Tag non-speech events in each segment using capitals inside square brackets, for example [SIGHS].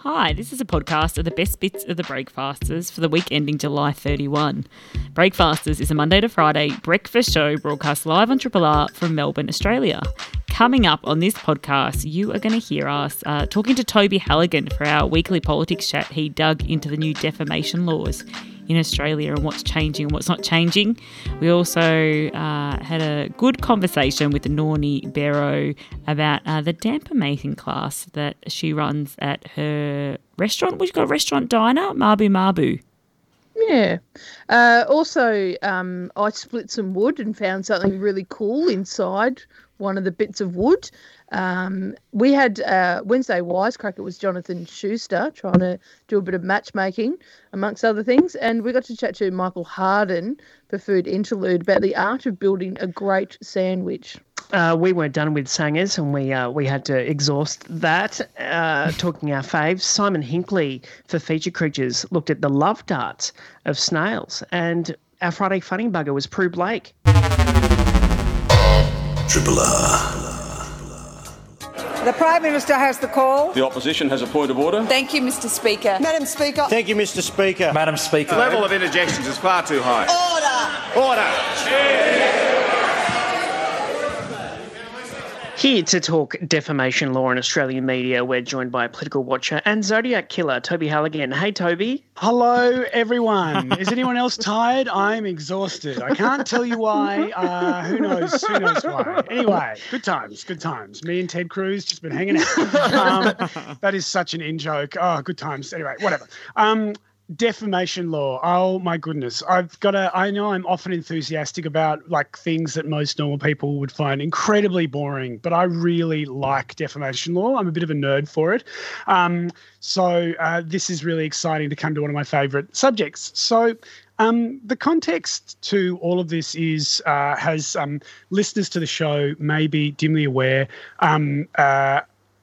Hi, this is a podcast of the best bits of the Breakfasters for the week ending July 31. Breakfasters is a Monday to Friday breakfast show broadcast live on Triple R from Melbourne, Australia. Coming up on this podcast, you are going to hear us uh, talking to Toby Halligan for our weekly politics chat. He dug into the new defamation laws in Australia and what's changing and what's not changing. We also uh, had a good conversation with Nornie Bero about uh, the damper making class that she runs at her restaurant. We've got a restaurant diner, Mabu Mabu. Yeah. Uh, also, um, I split some wood and found something really cool inside one of the bits of wood. Um, we had uh, Wednesday Wisecrack. It was Jonathan Schuster trying to do a bit of matchmaking, amongst other things. And we got to chat to Michael Harden for Food Interlude about the art of building a great sandwich. Uh, we weren't done with sangers, and we uh, we had to exhaust that. Uh, talking our faves, Simon Hinkley for Feature Creatures looked at the love darts of snails, and our Friday funny bugger was Prue Blake. Triple R. The Prime Minister has the call. The opposition has a point of order. Thank you, Mr. Speaker. Madam Speaker. Thank you, Mr. Speaker. Madam Speaker. The level of interjections is far too high. Order. Order. Here to talk defamation law in Australian media, we're joined by political watcher and Zodiac killer, Toby Halligan. Hey, Toby. Hello, everyone. Is anyone else tired? I'm exhausted. I can't tell you why. Uh, who knows? Who knows why? Anyway, good times. Good times. Me and Ted Cruz just been hanging out. Um, that is such an in joke. Oh, good times. Anyway, whatever. Um, defamation law. Oh my goodness. I've got a i know i'm often enthusiastic about like things that most normal people would find incredibly boring but i really like defamation law. I'm a bit of a nerd for it. Um, so uh, this is really exciting to come to one of my favorite subjects. So um, the context to all of this is uh, has um, listeners to the show may be dimly aware um, uh,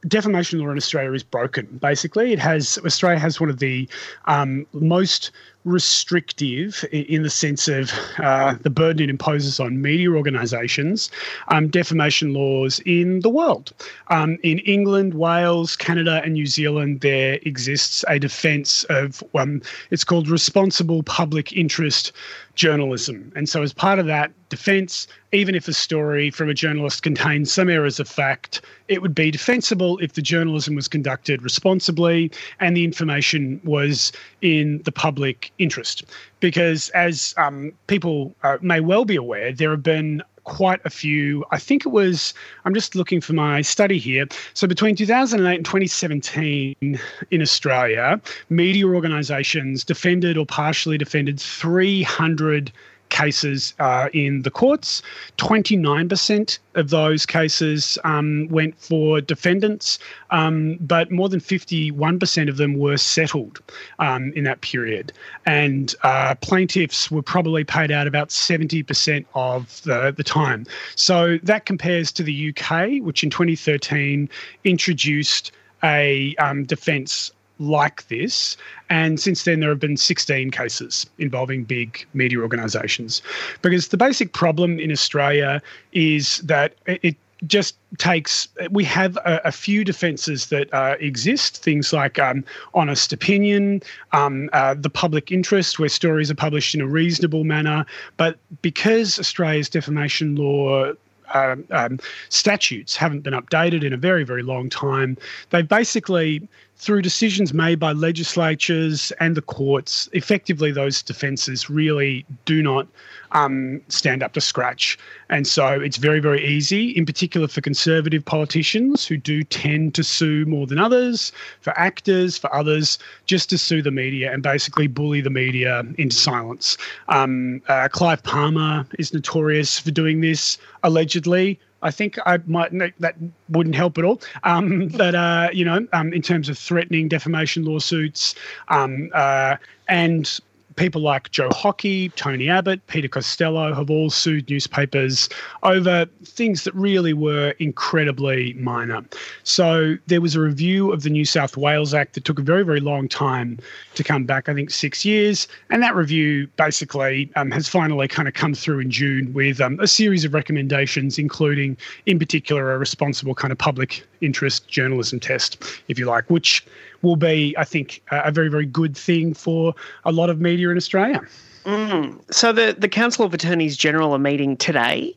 defamation law in Australia is broken. Basically, it has Australia has one of the um, most restrictive in the sense of uh, the burden it imposes on media organisations, um, defamation laws in the world. Um, in England, Wales, Canada, and New Zealand, there exists a defence of um, it's called responsible public interest journalism. And so, as part of that defence, even if a story from a journalist contains some errors of fact, it would be defensible if the journalism was conducted responsibly and the information was in the public interest. Because, as um, people uh, may well be aware, there have been quite a few. I think it was, I'm just looking for my study here. So between 2008 and 2017 in Australia, media organisations defended or partially defended 300 cases uh, in the courts. 29% of those cases um, went for defendants, um, but more than 51% of them were settled um, in that period. And uh, plaintiffs were probably paid out about 70% of the, the time. So that compares to the UK, which in 2013 introduced a um, defence like this. And since then, there have been 16 cases involving big media organisations. Because the basic problem in Australia is that it just takes we have a, a few defences that uh, exist things like um, honest opinion um, uh, the public interest where stories are published in a reasonable manner but because australia's defamation law um, um, statutes haven't been updated in a very, very long time. They've basically, through decisions made by legislatures and the courts, effectively those defences really do not um, stand up to scratch. And so it's very, very easy, in particular for conservative politicians who do tend to sue more than others, for actors, for others, just to sue the media and basically bully the media into silence. Um, uh, Clive Palmer is notorious for doing this, allegedly. I think I might that wouldn't help at all. Um, [LAUGHS] but uh, you know, um, in terms of threatening defamation lawsuits, um, uh, and people like Joe Hockey, Tony Abbott, Peter Costello have all sued newspapers over things that really were incredibly minor. So there was a review of the New South Wales Act that took a very, very long time to come back, I think six years. And that review basically um, has finally kind of come through in June with um, a series of recommendations, including, in particular, a responsible kind of public interest journalism test, if you like, which will be, I think, a very, very good thing for a lot of media in Australia. Mm. So the, the Council of Attorneys General are meeting today.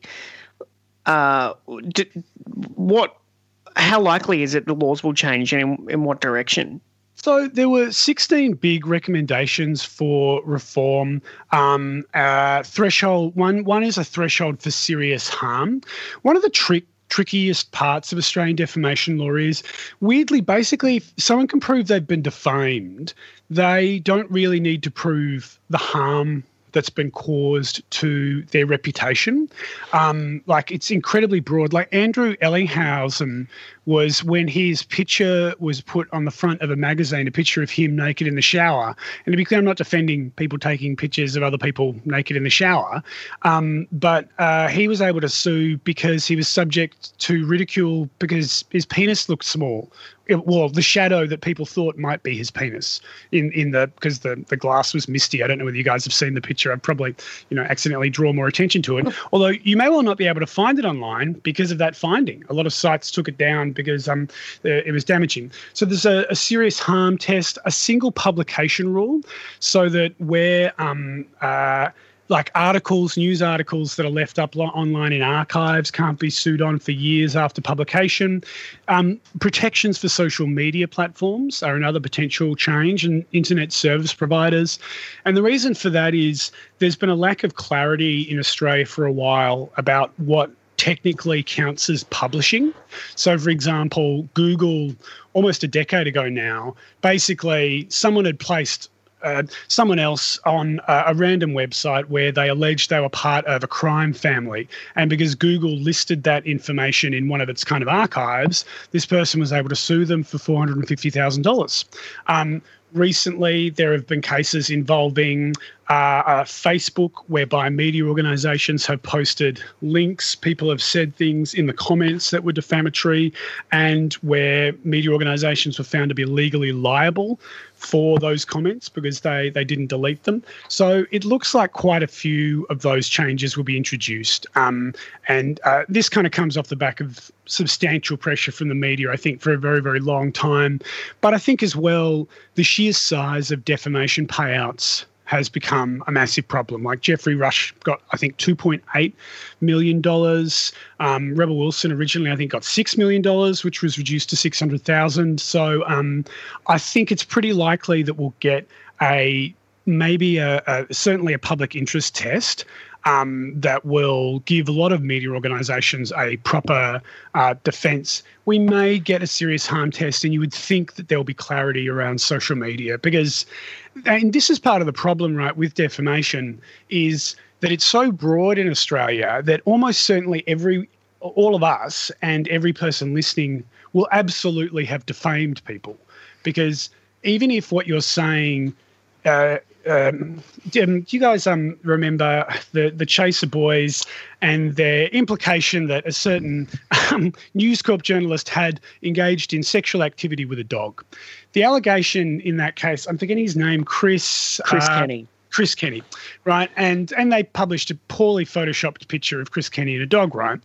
Uh, do, what? How likely is it the laws will change, and in, in what direction? So there were 16 big recommendations for reform. Um, uh, threshold one one is a threshold for serious harm. One of the trick trickiest parts of Australian defamation law is weirdly, basically, if someone can prove they've been defamed, they don't really need to prove the harm that's been caused to their reputation. Um, like it's incredibly broad. Like Andrew Ettingshausen was when his picture was put on the front of a magazine, a picture of him naked in the shower. And to be clear, I'm not defending people taking pictures of other people naked in the shower, um, but uh, he was able to sue because he was subject to ridicule because his penis looked small well, the shadow that people thought might be his penis in in the because the the glass was misty. I don't know whether you guys have seen the picture. I've probably you know accidentally drawn more attention to it. [LAUGHS] Although you may well not be able to find it online because of that finding. A lot of sites took it down because um it was damaging. So there's a, a serious harm test, a single publication rule, so that where um uh like articles, news articles that are left up online in archives can't be sued on for years after publication. Um, protections for social media platforms are another potential change, and internet service providers. And the reason for that is there's been a lack of clarity in Australia for a while about what technically counts as publishing. So, for example, Google, almost a decade ago now, basically someone had placed uh, someone else on a, a, random website where they alleged they were part of a crime family. And because Google listed that information in one of its kind of archives, this person was able to sue them for $450,000. Um, recently, there have been cases involving uh, uh, Facebook, whereby media organizations have posted links. People have said things in the comments that were defamatory, and where media organizations were found to be legally liable for those comments because they, they didn't delete them. So it looks like quite a few of those changes will be introduced. Um, and uh, this kind of comes off the back of substantial pressure from the media, I think, for a very, very long time. But I think as well, the sheer size of defamation payouts has become a massive problem. Like Geoffrey Rush got, I think, $2.8 million. Um, Rebel Wilson originally, I think, got $6 million, which was reduced to 600000 So um, I think it's pretty likely that we'll get a maybe a, a, certainly a public interest test um, that will give a lot of media organisations a proper uh, defence. We may get a serious harm test, and you would think that there will be clarity around social media because, and this is part of the problem, right, with defamation, is that it's so broad in Australia that almost certainly every all of us and every person listening will absolutely have defamed people because even if what you're saying uh, um, do you guys um, remember the the Chaser Boys and their implication that a certain um, News Corp journalist had engaged in sexual activity with a dog? The allegation in that case, I'm forgetting his name, Chris Chris uh, Kenny. Chris Kenny, right? And and they published a poorly photoshopped picture of Chris Kenny and a dog, right?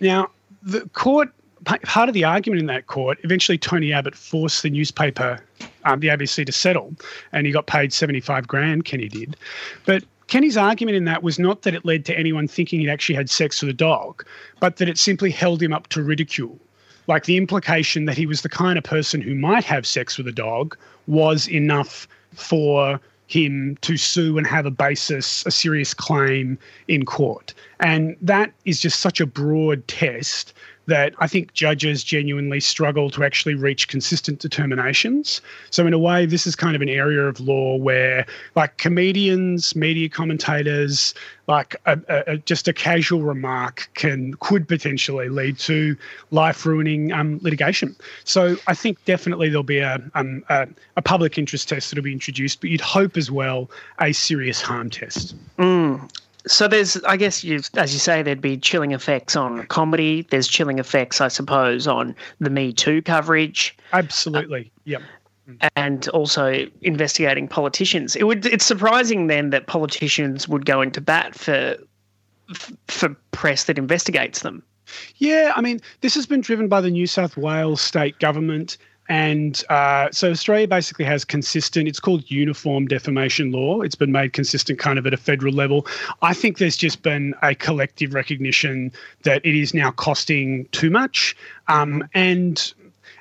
Now the court part of the argument in that court, eventually Tony Abbott forced the newspaper, um, the ABC, to settle, and he got paid 75 grand, Kenny did. But Kenny's argument in that was not that it led to anyone thinking he'd actually had sex with a dog, but that it simply held him up to ridicule. Like the implication that he was the kind of person who might have sex with a dog was enough for him to sue and have a basis, a serious claim in court. And that is just such a broad test that I think judges genuinely struggle to actually reach consistent determinations. So, in a way, this is kind of an area of law where, like, comedians, media commentators, like a, a, just a casual remark can could potentially lead to life ruining um, litigation. So, I think definitely there'll be a, um, a, a public interest test that'll be introduced, but you'd hope as well a serious harm test. Mm. So there's, I guess, you as you say, there'd be chilling effects on comedy. There's chilling effects, I suppose, on the Me Too coverage. Absolutely. Uh, yep. And also investigating politicians. It would. It's surprising then that politicians would go into bat for for press that investigates them. Yeah, I mean, this has been driven by the New South Wales state government and uh, so Australia basically has consistent, it's called uniform defamation law. It's been made consistent kind of at a federal level. I think there's just been a collective recognition that it is now costing too much. Um, and,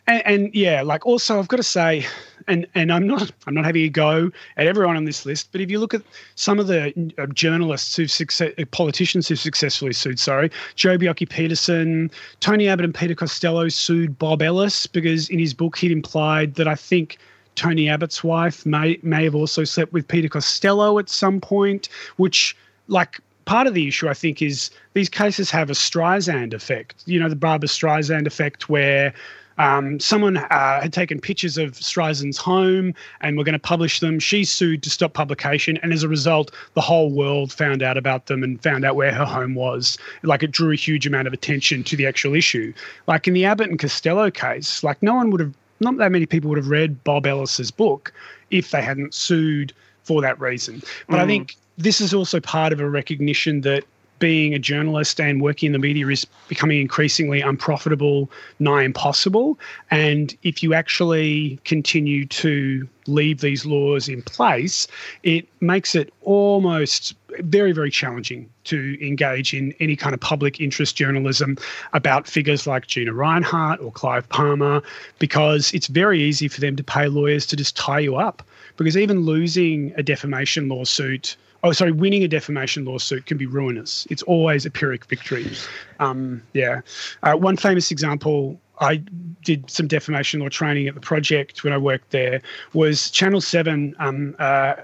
and, and yeah, like also I've got to say, and and I'm not I'm not having a go at everyone on this list, but if you look at some of the uh, journalists who've success, uh, politicians who've successfully sued, sorry, Joh Bjelke-Petersen, Tony Abbott, and Peter Costello sued Bob Ellis because in his book he'd implied that I think. Tony Abbott's wife may may have also slept with Peter Costello at some point, which like part of the issue I think is these cases have a Streisand effect. You know, the Barbara Streisand effect where um, someone uh, had taken pictures of Streisand's home and were going to publish them. She sued to stop publication, and as a result, the whole world found out about them and found out where her home was. Like it drew a huge amount of attention to the actual issue. Like in the Abbott and Costello case, like no one would have, not that many people would have read Bob Ellis's book if they hadn't sued for that reason. But mm. I think this is also part of a recognition that being a journalist and working in the media is becoming increasingly unprofitable, nigh impossible. And if you actually continue to leave these laws in place, it makes it almost very, very challenging to engage in any kind of public interest journalism about figures like Gina Rinehart or Clive Palmer, because it's very easy for them to pay lawyers to just tie you up. Because even losing a defamation lawsuit oh sorry winning a defamation lawsuit can be ruinous it's always a pyrrhic victory um, yeah uh, one famous example I did some defamation law training at the project when I worked there. Was Channel Seven um, uh,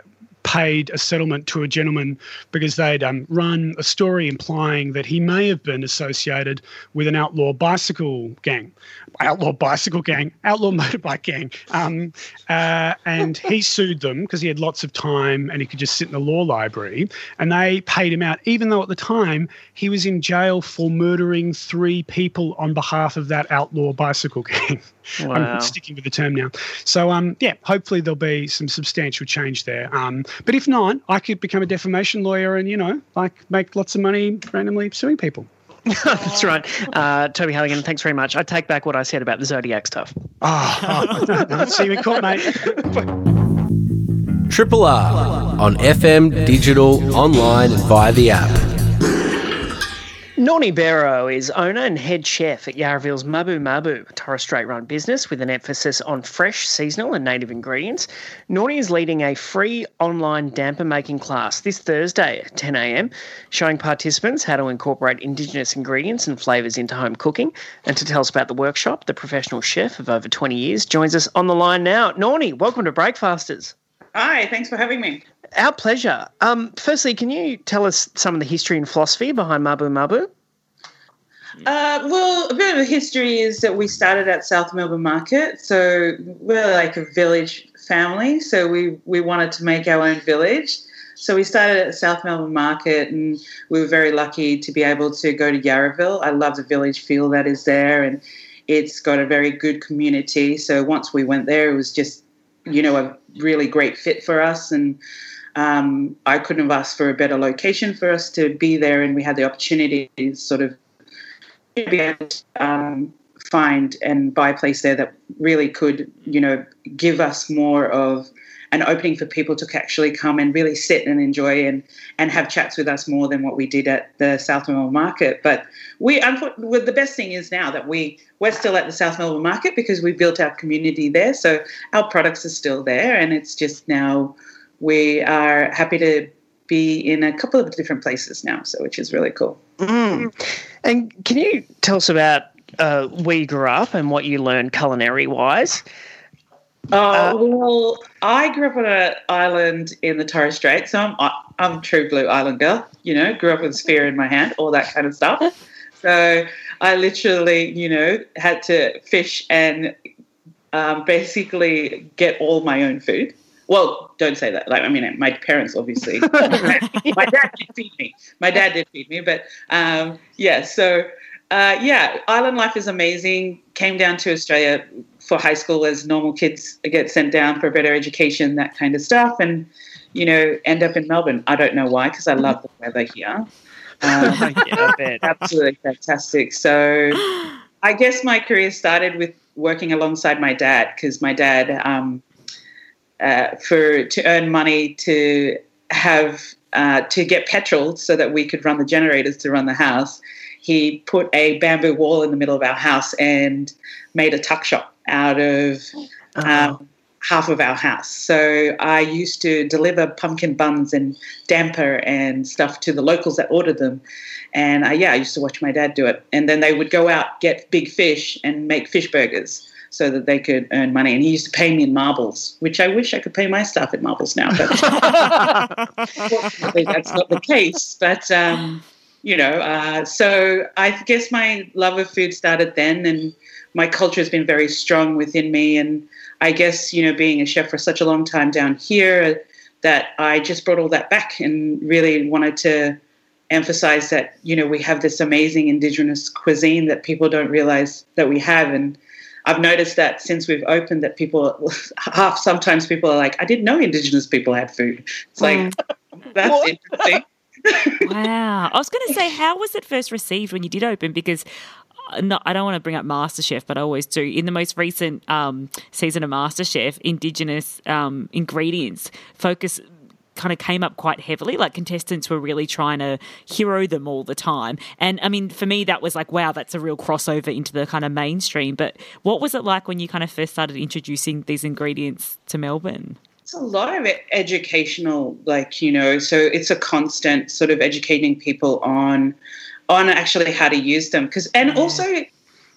paid a settlement to a gentleman because they'd um, run a story implying that he may have been associated with an outlaw bicycle gang, outlaw bicycle gang, outlaw [LAUGHS] motorbike gang. Um, uh, and he [LAUGHS] sued them because he had lots of time and he could just sit in the law library. And they paid him out, even though at the time he was in jail for murdering three people on behalf of that outlaw bicycle [LAUGHS] gang. Wow. I'm sticking with the term now. So, um, yeah, hopefully there'll be some substantial change there. Um, but if not, I could become a defamation lawyer and, you know, like make lots of money randomly suing people. [LAUGHS] That's right. Uh, Toby Halligan, thanks very much. I take back what I said about the Zodiac stuff. [LAUGHS] Oh, oh see you in court, mate. Triple R on FM, digital, online, and via the app. Nornie Bero is owner and head chef at Yarraville's Mabu Mabu, a Torres Strait run business with an emphasis on fresh, seasonal, and native ingredients. Nornie is leading a free online damper making class this Thursday at 10am, showing participants how to incorporate Indigenous ingredients and flavours into home cooking. And to tell us about the workshop, the professional chef of over 20 years joins us on the line now. Nornie, welcome to Breakfasters. Hi, thanks for having me. Our pleasure. Um, firstly, can you tell us some of the history and philosophy behind Mabu Mabu? Uh, well, a bit of the history is that we started at South Melbourne Market, so we're like a village family. So we we wanted to make our own village. So we started at South Melbourne Market, and we were very lucky to be able to go to Yarraville. I love the village feel that is there, and it's got a very good community. So once we went there, it was just you know a really great fit for us. And um, I couldn't have asked for a better location for us to be there, and we had the opportunity to sort of be able to um, find and buy a place there that really could, you know, give us more of an opening for people to actually come and really sit and enjoy and and have chats with us more than what we did at the South Melbourne Market. But we, well, the best thing is now that we we're still at the South Melbourne Market because we built our community there, so our products are still there, and it's just now we are happy to be in a couple of different places now, so which is really cool. Mm. And can you tell us about uh, where you grew up and what you learned culinary wise? Oh uh, well, I grew up on an island in the Torres Strait, so I'm I'm a true blue island girl. You know, grew up with a spear in my hand, all that kind of stuff. So I literally, you know, had to fish and um, basically get all my own food. Well, don't say that. Like, I mean, my parents obviously. [LAUGHS] [LAUGHS] my dad did feed me. My dad did feed me, but um, yeah. So uh, yeah, island life is amazing. Came down to Australia for high school as normal kids get sent down for a better education, that kind of stuff, and you know, end up in Melbourne. I don't know why, because I love the weather here. [LAUGHS] Um, yeah, absolutely fantastic. So, I guess my career started with working alongside my dad because my dad, um, uh, for to earn money to have uh, to get petrol so that we could run the generators to run the house, he put a bamboo wall in the middle of our house and made a tuck shop out of um, half of our house. So I used to deliver pumpkin buns and damper and stuff to the locals that ordered them. And I, yeah, I used to watch my dad do it. And then they would go out, get big fish, and make fish burgers so that they could earn money. And he used to pay me in marbles, which I wish I could pay my staff in marbles now. But [LAUGHS] [LAUGHS] that's not the case. But, um, you know, uh, so I guess my love of food started then, and my culture has been very strong within me. And I guess, you know, being a chef for such a long time down here, that I just brought all that back and really wanted to emphasize that you know we have this amazing indigenous cuisine that people don't realize that we have and i've noticed that since we've opened that people [LAUGHS] half sometimes people are like i didn't know indigenous people had food it's like mm. [LAUGHS] that's interesting wow i was going to say how was it first received when you did open because uh, no, I don't want to bring up MasterChef, but I always do. In the most recent um, season of MasterChef, Indigenous um, ingredients focus kind of came up quite heavily. Like contestants were really trying to hero them all the time. And I mean, for me, that was like, wow, that's a real crossover into the kind of mainstream. But what was it like when you kind of first started introducing these ingredients to Melbourne? It's a lot of educational, like, you know, so it's a constant sort of educating people on on actually how to use them because and also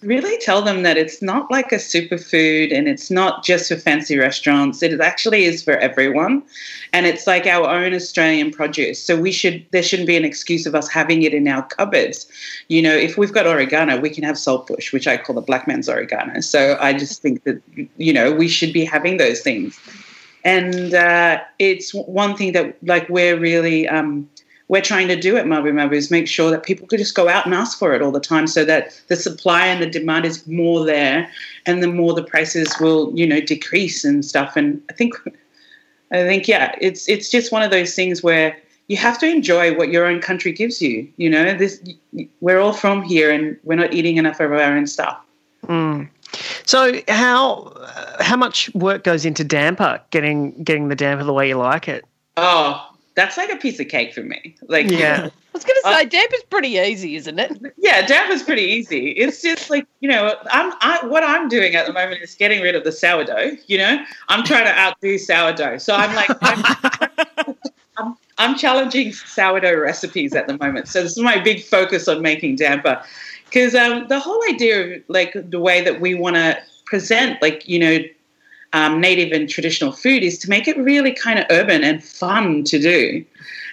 really tell them that it's not like a superfood and it's not just for fancy restaurants. It actually is for everyone. And it's like our own Australian produce. So we should there shouldn't be an excuse of us having it in our cupboards. You know, if we've got oregano, we can have saltbush, which I call the black man's oregano. So I just think that you know, we should be having those things. And uh, it's one thing that like we're really um, we're trying to do at Mabu Mabu is make sure that people could just go out and ask for it all the time so that the supply and the demand is more there and the more the prices will, you know, decrease and stuff. And I think I think yeah, it's it's just one of those things where you have to enjoy what your own country gives you. You know, this we're all from here and we're not eating enough of our own stuff. Mm. So how how much work goes into damper getting getting the damper the way you like it? Oh, that's like a piece of cake for me. Like, yeah. I was going to say, uh, damp is pretty easy, isn't it? Yeah, damp is pretty easy. It's just like you know, I'm I, what I'm doing at the moment is getting rid of the sourdough. You know, I'm trying to outdo sourdough, so I'm like, I'm, [LAUGHS] I'm, I'm challenging sourdough recipes at the moment. So this is my big focus on making damper, because um, the whole idea of like the way that we want to present, like you know, um, native and traditional food is to make it really kind of urban and fun to do.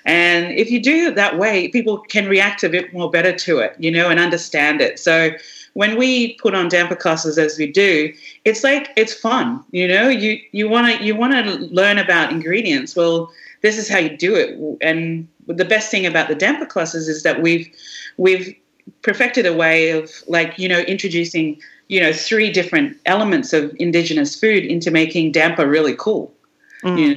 And if you do it that way, people can react a bit more better to it, you know, and understand it. So when we put on damper classes as we do, it's like it's fun, you know. You you want to you want to learn about ingredients. Well, this is how you do it. And the best thing about the damper classes is that we've we've perfected a way of like you know introducing you know three different elements of indigenous food into making damper really cool mm. you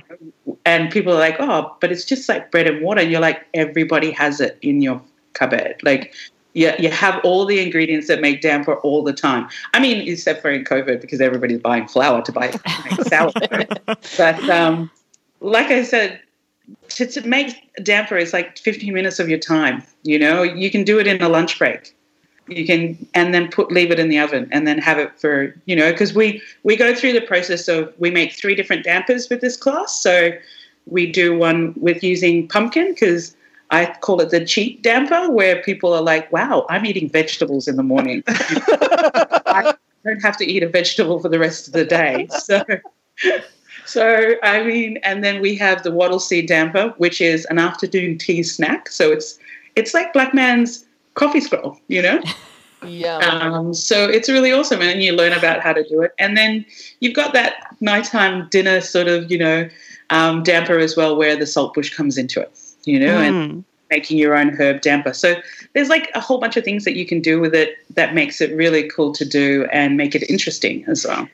know? and people are like oh but it's just like bread and water and you're like everybody has it in your cupboard like you, you have all the ingredients that make damper all the time. I mean, except for in COVID because everybody's buying flour to buy sourdough. [LAUGHS] but um, like I said, to, to make a damper is like 15 minutes of your time. You know, you can do it in a lunch break you can and then put leave it in the oven and then have it for you know because we we go through the process of we make three different dampers with this class so we do one with using pumpkin because I call it the cheat damper where people are like, wow, I'm eating vegetables in the morning. [LAUGHS] I don't have to eat a vegetable for the rest of the day. So, so I mean, and then we have the wattle seed damper, which is an afternoon tea snack. So it's it's like black man's coffee scroll, you know? [LAUGHS] Yeah. Um, so it's really awesome. And you learn about how to do it. And then you've got that nighttime dinner sort of, you know, um, damper as well, where the saltbush comes into it, you know, mm. and making your own herb damper. So there's like a whole bunch of things that you can do with it that makes it really cool to do and make it interesting as well.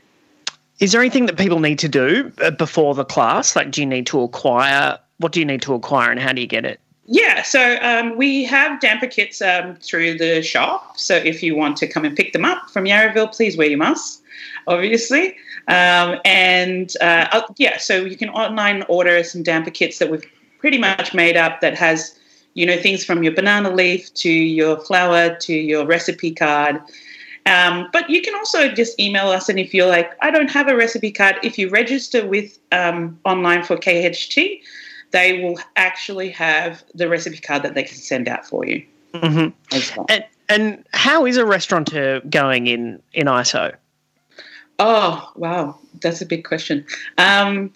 Is there anything that people need to do uh, before the class? Like, do you need to acquire? What do you need to acquire, and how do you get it? Yeah, so um, we have damper kits um, through the shop. So if you want to come and pick them up from Yarraville, please wear your mask, obviously. Um, and uh, uh, yeah, so you can online order some damper kits that we've pretty much made up that has, you know, things from your banana leaf to your flower to your recipe card. Um, but you can also just email us, and if you're like, I don't have a recipe card, if you register with um, online for KHT, they will actually have the recipe card that they can send out for you. Mm-hmm. Well. And, and how is a restaurateur going in in ISO? Oh wow, that's a big question. Um,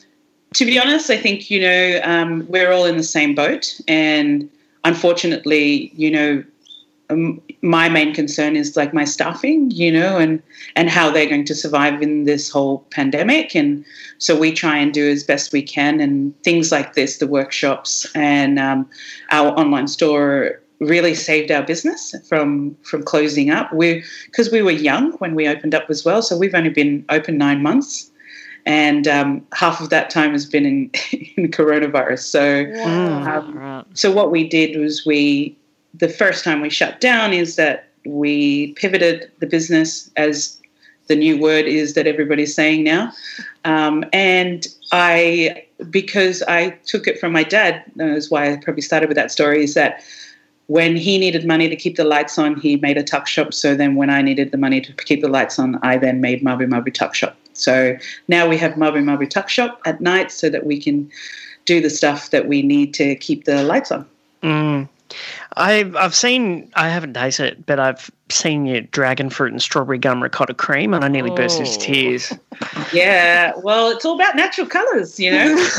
to be honest, I think you know um, we're all in the same boat, and unfortunately, you know, um, my main concern is like my staffing, you know, and and how they're going to survive in this whole pandemic. And so we try and do as best we can, and things like this, the workshops and um, our online store really saved our business from from closing up. We because we were young when we opened up as well, so we've only been open nine months. And um, half of that time has been in, [LAUGHS] in coronavirus. So, wow. um, so what we did was we the first time we shut down is that we pivoted the business as the new word is that everybody's saying now. Um, and I, because I took it from my dad, that's why I probably started with that story, is that when he needed money to keep the lights on, he made a tuck shop. So then when I needed the money to keep the lights on, I then made Mabu Mabu Tuck Shop. So now we have Mabu Mabu Tuck Shop at night so that we can do the stuff that we need to keep the lights on. Mm. I've I've seen I haven't tasted it, but I've seen your dragon fruit and strawberry gum ricotta cream, and I nearly oh. burst into tears. Yeah, well, it's all about natural colours, you know. [LAUGHS]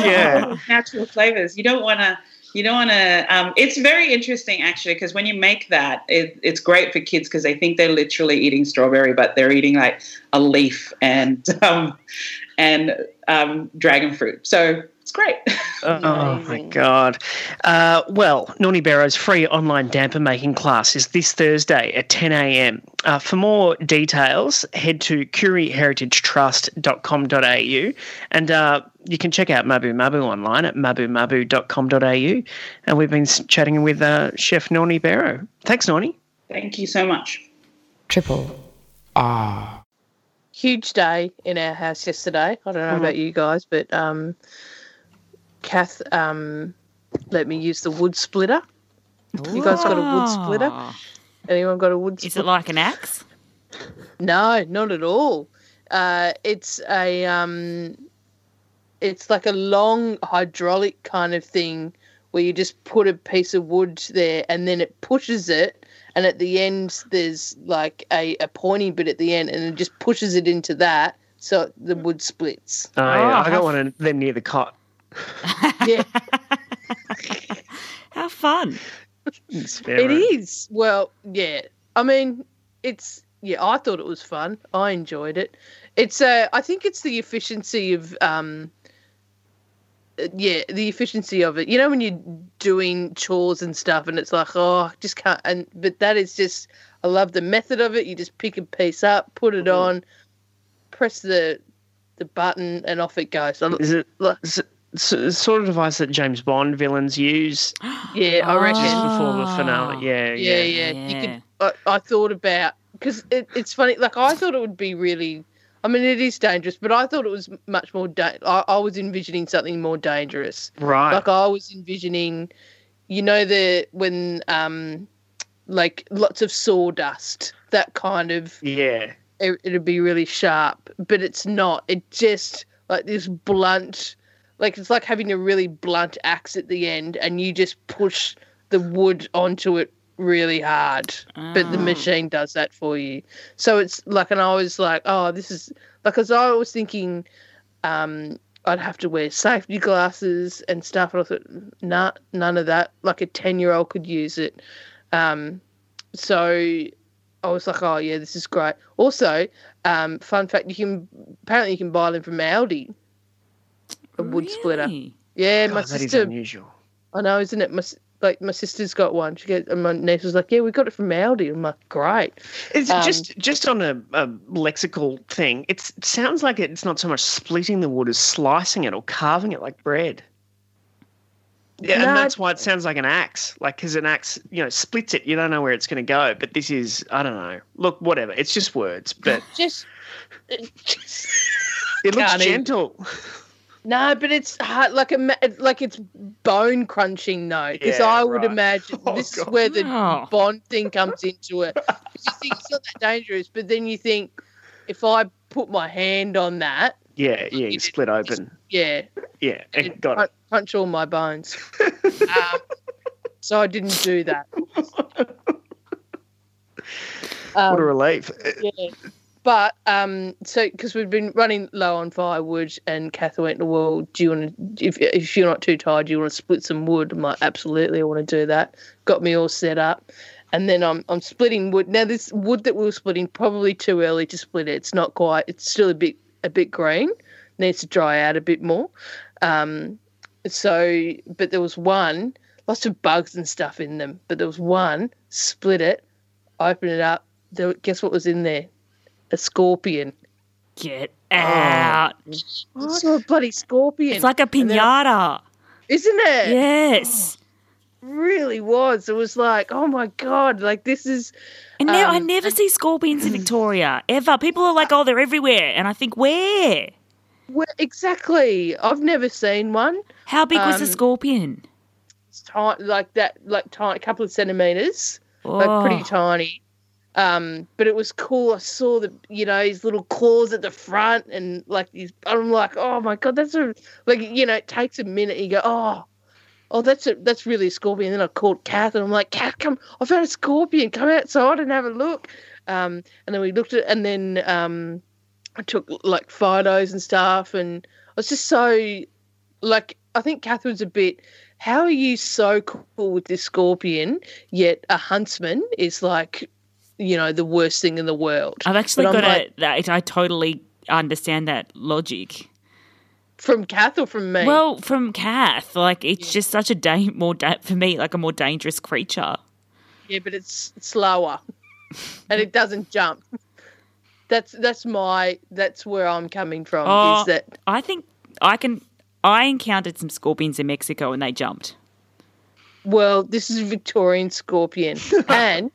yeah, natural flavours. You don't want to. You don't want to. Um, it's very interesting actually because when you make that, it, it's great for kids because they think they're literally eating strawberry, but they're eating like a leaf and [LAUGHS] um, and um, dragon fruit. So it's great. oh my god! Uh, well, Nornie Bero's free online damper making class is this Thursday at 10 a.m. Uh, for more details, head to koorieheritagetrust.com.au and uh, you can check out Mabu Mabu online at mabumabu.com.au. And we've been chatting with uh, Chef Nornie Bero. Thanks, Nornie. Thank you so much. Triple R. Huge day in our house yesterday. I don't know mm-hmm. about you guys, but um, Kath um, let me use the wood splitter. You guys got a wood splitter? Anyone got a wood splitter? Is it like an axe? No, not at all. Uh, it's a um, it's like a long hydraulic kind of thing where you just put a piece of wood there and then it pushes it and at the end there's like a, a pointy bit at the end and it just pushes it into that so the wood splits. Oh, yeah. I got one in, then near the cot yeah. [LAUGHS] How fun. It is. Well, yeah. I mean, it's yeah, I thought it was fun. I enjoyed it. It's uh I think it's the efficiency of um yeah, the efficiency of it. You know when you're doing chores and stuff and it's like, oh, just can't and but that is just I love the method of it. You just pick a piece up, put it mm-hmm. on, press the the button and off it goes. Is it, is it sort of device that James Bond villains use. [GASPS] [GASPS] yeah, I reckon just before the finale. Yeah, yeah, yeah. yeah. You could. I, I thought about because it, it's funny. Like I thought it would be really. I mean, it is dangerous, but I thought it was much more. Da- I, I was envisioning something more dangerous. Right. Like I was envisioning, you know, the when um, like lots of sawdust, that kind of. Yeah. It, it'd be really sharp, but it's not. It just like this blunt like it's like having a really blunt axe at the end, and you just push the wood onto it really hard. Oh. But the ah. machine does that for you. So it's like, and I was like, oh, this is like, as I was thinking, um, I'd have to wear safety glasses and stuff. And I thought, nah, none of that. Like a 10 year old could use it. Um, so I was like, oh, yeah, this is great. Also, um, fun fact, you can apparently you can buy them from Aldi a wood really? splitter. Yeah, God, my sister. unusual. I know, isn't it? My like my sister's got one. She get and my niece was like, "Yeah, we got it from Aldi." I'm like, "Great." It's um, just just on a, a, lexical thing. it sounds like it's not so much splitting the wood as slicing it or carving it like bread. Yeah, No, and that's why it sounds like an axe. Like, because an axe, you know, splits it. You don't know where it's going to go. But this is, I don't know. Look, whatever. It's just words. But just it looks Can't even- gentle. No, but it's hard, like a like it's bone crunching though, because Yeah, I would right. imagine [LAUGHS] Oh, this is where the Oh. bond thing comes into it. [LAUGHS] You think it's not that dangerous, but then you think if I put my hand on that, Yeah, yeah. You split open. yeah, Yeah, it'd [LAUGHS] got crunch, it. crunch all my bones. um, so I didn't do that. What a Um, relief. yeah. But um, so because we've been running low on firewood, and Kathy went, to "Well, do you want to? If if you're not too tired, do you want to split some wood?" I'm like, "Absolutely, I want to do that." Got me all set up, and then I'm I'm splitting wood. Now this wood that we were splitting probably too early to split it. It's not quite. It's still a bit a bit green. Needs to dry out a bit more. Um, so, but there was one, lots of bugs and stuff in them. But there was one, split it, open it up. There, guess what was in there? A scorpion. Get out. I saw a bloody scorpion. It's like a I- pinata. isn't it? Yes. really was. It was like, oh my god, like this is. And now I Um, never see scorpions in Victoria ever. People are like, "Oh, they're everywhere," and I think, "Where? Well, exactly. I've never seen one. How big was the Um, scorpion?" It's ti- like that, like tiny, a couple of centimeters, Oh, like pretty tiny. Um, but it was cool. I saw the, you know, his little claws at the front, and like these. I'm like, oh my god, that's a like, you know, it takes a minute. You go, oh, oh, that's a that's really a scorpion. And then I called Kath, and I'm like, Kath, come, I found a scorpion. Come outside and have a look. Um, and then we looked at, and then um, I took like photos and stuff, and I was just so like, I think was a bit. How are you so cool with this scorpion, yet a huntsman is like, you know, the worst thing in the world? I've actually But I'm got like- a. That, I totally understand that logic. From Kath or from me? Well, from Kath, like it's just such a da- more da- for me, like a more dangerous creature. yeah, but it's slower, [LAUGHS] and it doesn't jump. That's that's my that's where I'm coming from. Oh. Is that I think I can. I encountered some scorpions in Mexico and they jumped. well, this is a Victorian scorpion, [LAUGHS] and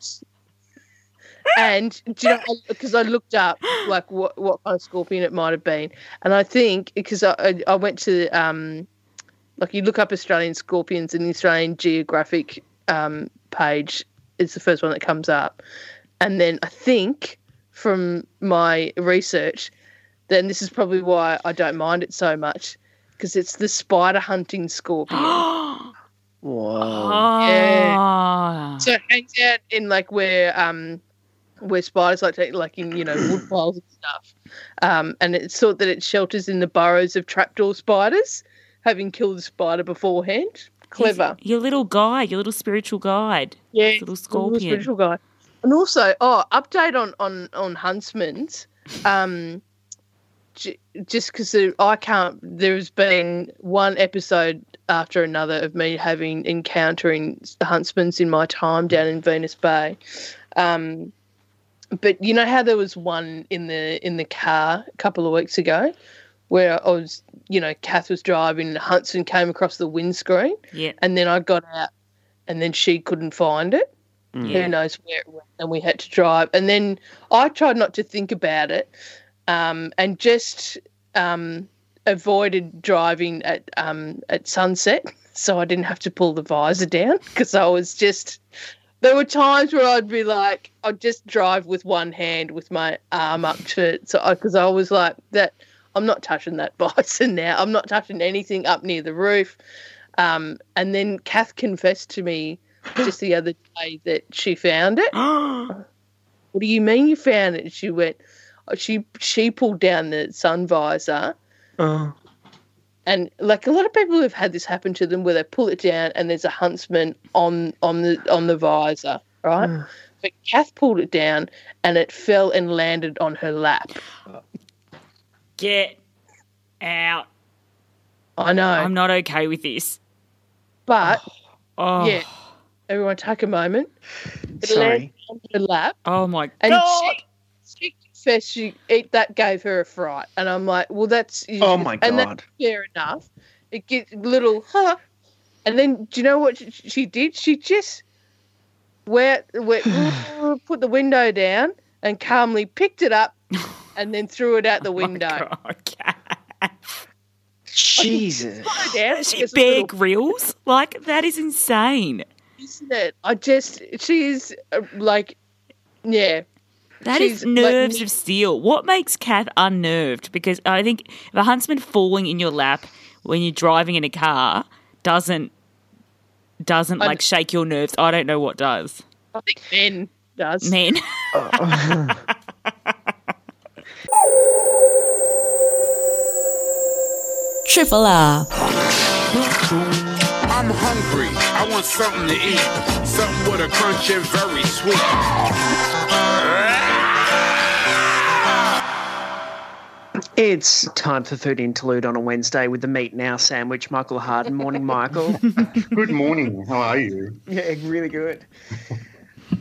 and do you know because I looked up like what what kind of scorpion it might have been, and I think because I I- I went to um like you look up Australian scorpions in the Australian Geographic um page, it's the first one that comes up, and then I think from my research, then this is probably why I don't mind it so much because it's the spider hunting scorpion. [GASPS] oh, Yeah. So it hangs out in like where um where spiders like to like in you know wood piles and stuff. Um, and it's thought that it shelters in the burrows of trapdoor spiders, having killed the spider beforehand. Clever. Your little guide, your little spiritual guide. Yeah, Little little scorpion. spiritual guy. And also, oh, update on on on Huntsman's. Um, j- just because I can't. There's been one episode after another of me having encountering the Huntsmans in my time down in Venus Bay. Um, but you know how there was one in the in the car a couple of weeks ago, where I was, you know, Kath was driving, and Hudson came across the windscreen, Yeah. and then I got out, and then she couldn't find it Yeah. who knows where it went, and we had to drive. And then I tried not to think about it, um, and just um, avoided driving at um, at sunset, [LAUGHS] so I didn't have to pull the visor down because I was just. There were times where I'd be like, I'd just drive with one hand with my arm up to it, so because I was like that. I'm not touching that [LAUGHS] bison now. I'm not touching anything up near the roof. Um, and then Kath confessed to me just the other day that she found it. [GASPS] What do you mean you found it? She went, she she pulled down the sun visor, Oh. And like a lot of people have had this happen to them, where they pull it down and there's a huntsman on on the on the visor, right? Mm. But Kath pulled it down and it fell and landed on her lap. Get out. I know, I'm not okay with this. but Oh, oh. yeah, everyone take a moment. It Sorry. landed on her lap. oh my And god. She, she that gave her a fright, and I'm like, well, that's Oh my and that's God. fair enough. It gets a little, huh? And then, do you know what she, she did? She just went, went [SIGHS] [SIGHS] put the window down and calmly picked it up [LAUGHS] and then threw it out the window. Oh, God. Jesus. Down, She Bear Grylls? Like, that is insane. isn't it? I just, she's uh, like, yeah. That is She's, like, nerves me- of steel. What makes Kath unnerved? Because I think if a huntsman falling in your lap when you're driving in a car doesn't doesn't I- like shake your nerves, I don't know what does. I think men does. Man, [LAUGHS] Triple R. I'm hungry. I want something to eat. Something with a crunch and very sweet. It's time for food interlude on a Wednesday with the Meat Now sandwich. Michael Harden. Morning, Michael. [LAUGHS] Good morning. How are you? yeah, really good.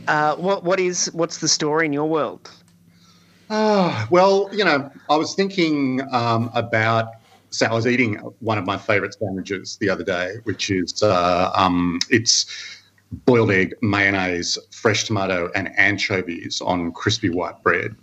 Uh, what what is what's the story in your world? Ah, well, you know, I was thinking um, about. So I was eating one of my favourite sandwiches the other day, which is uh, um, it's boiled egg, mayonnaise, fresh tomato, and anchovies on crispy white bread,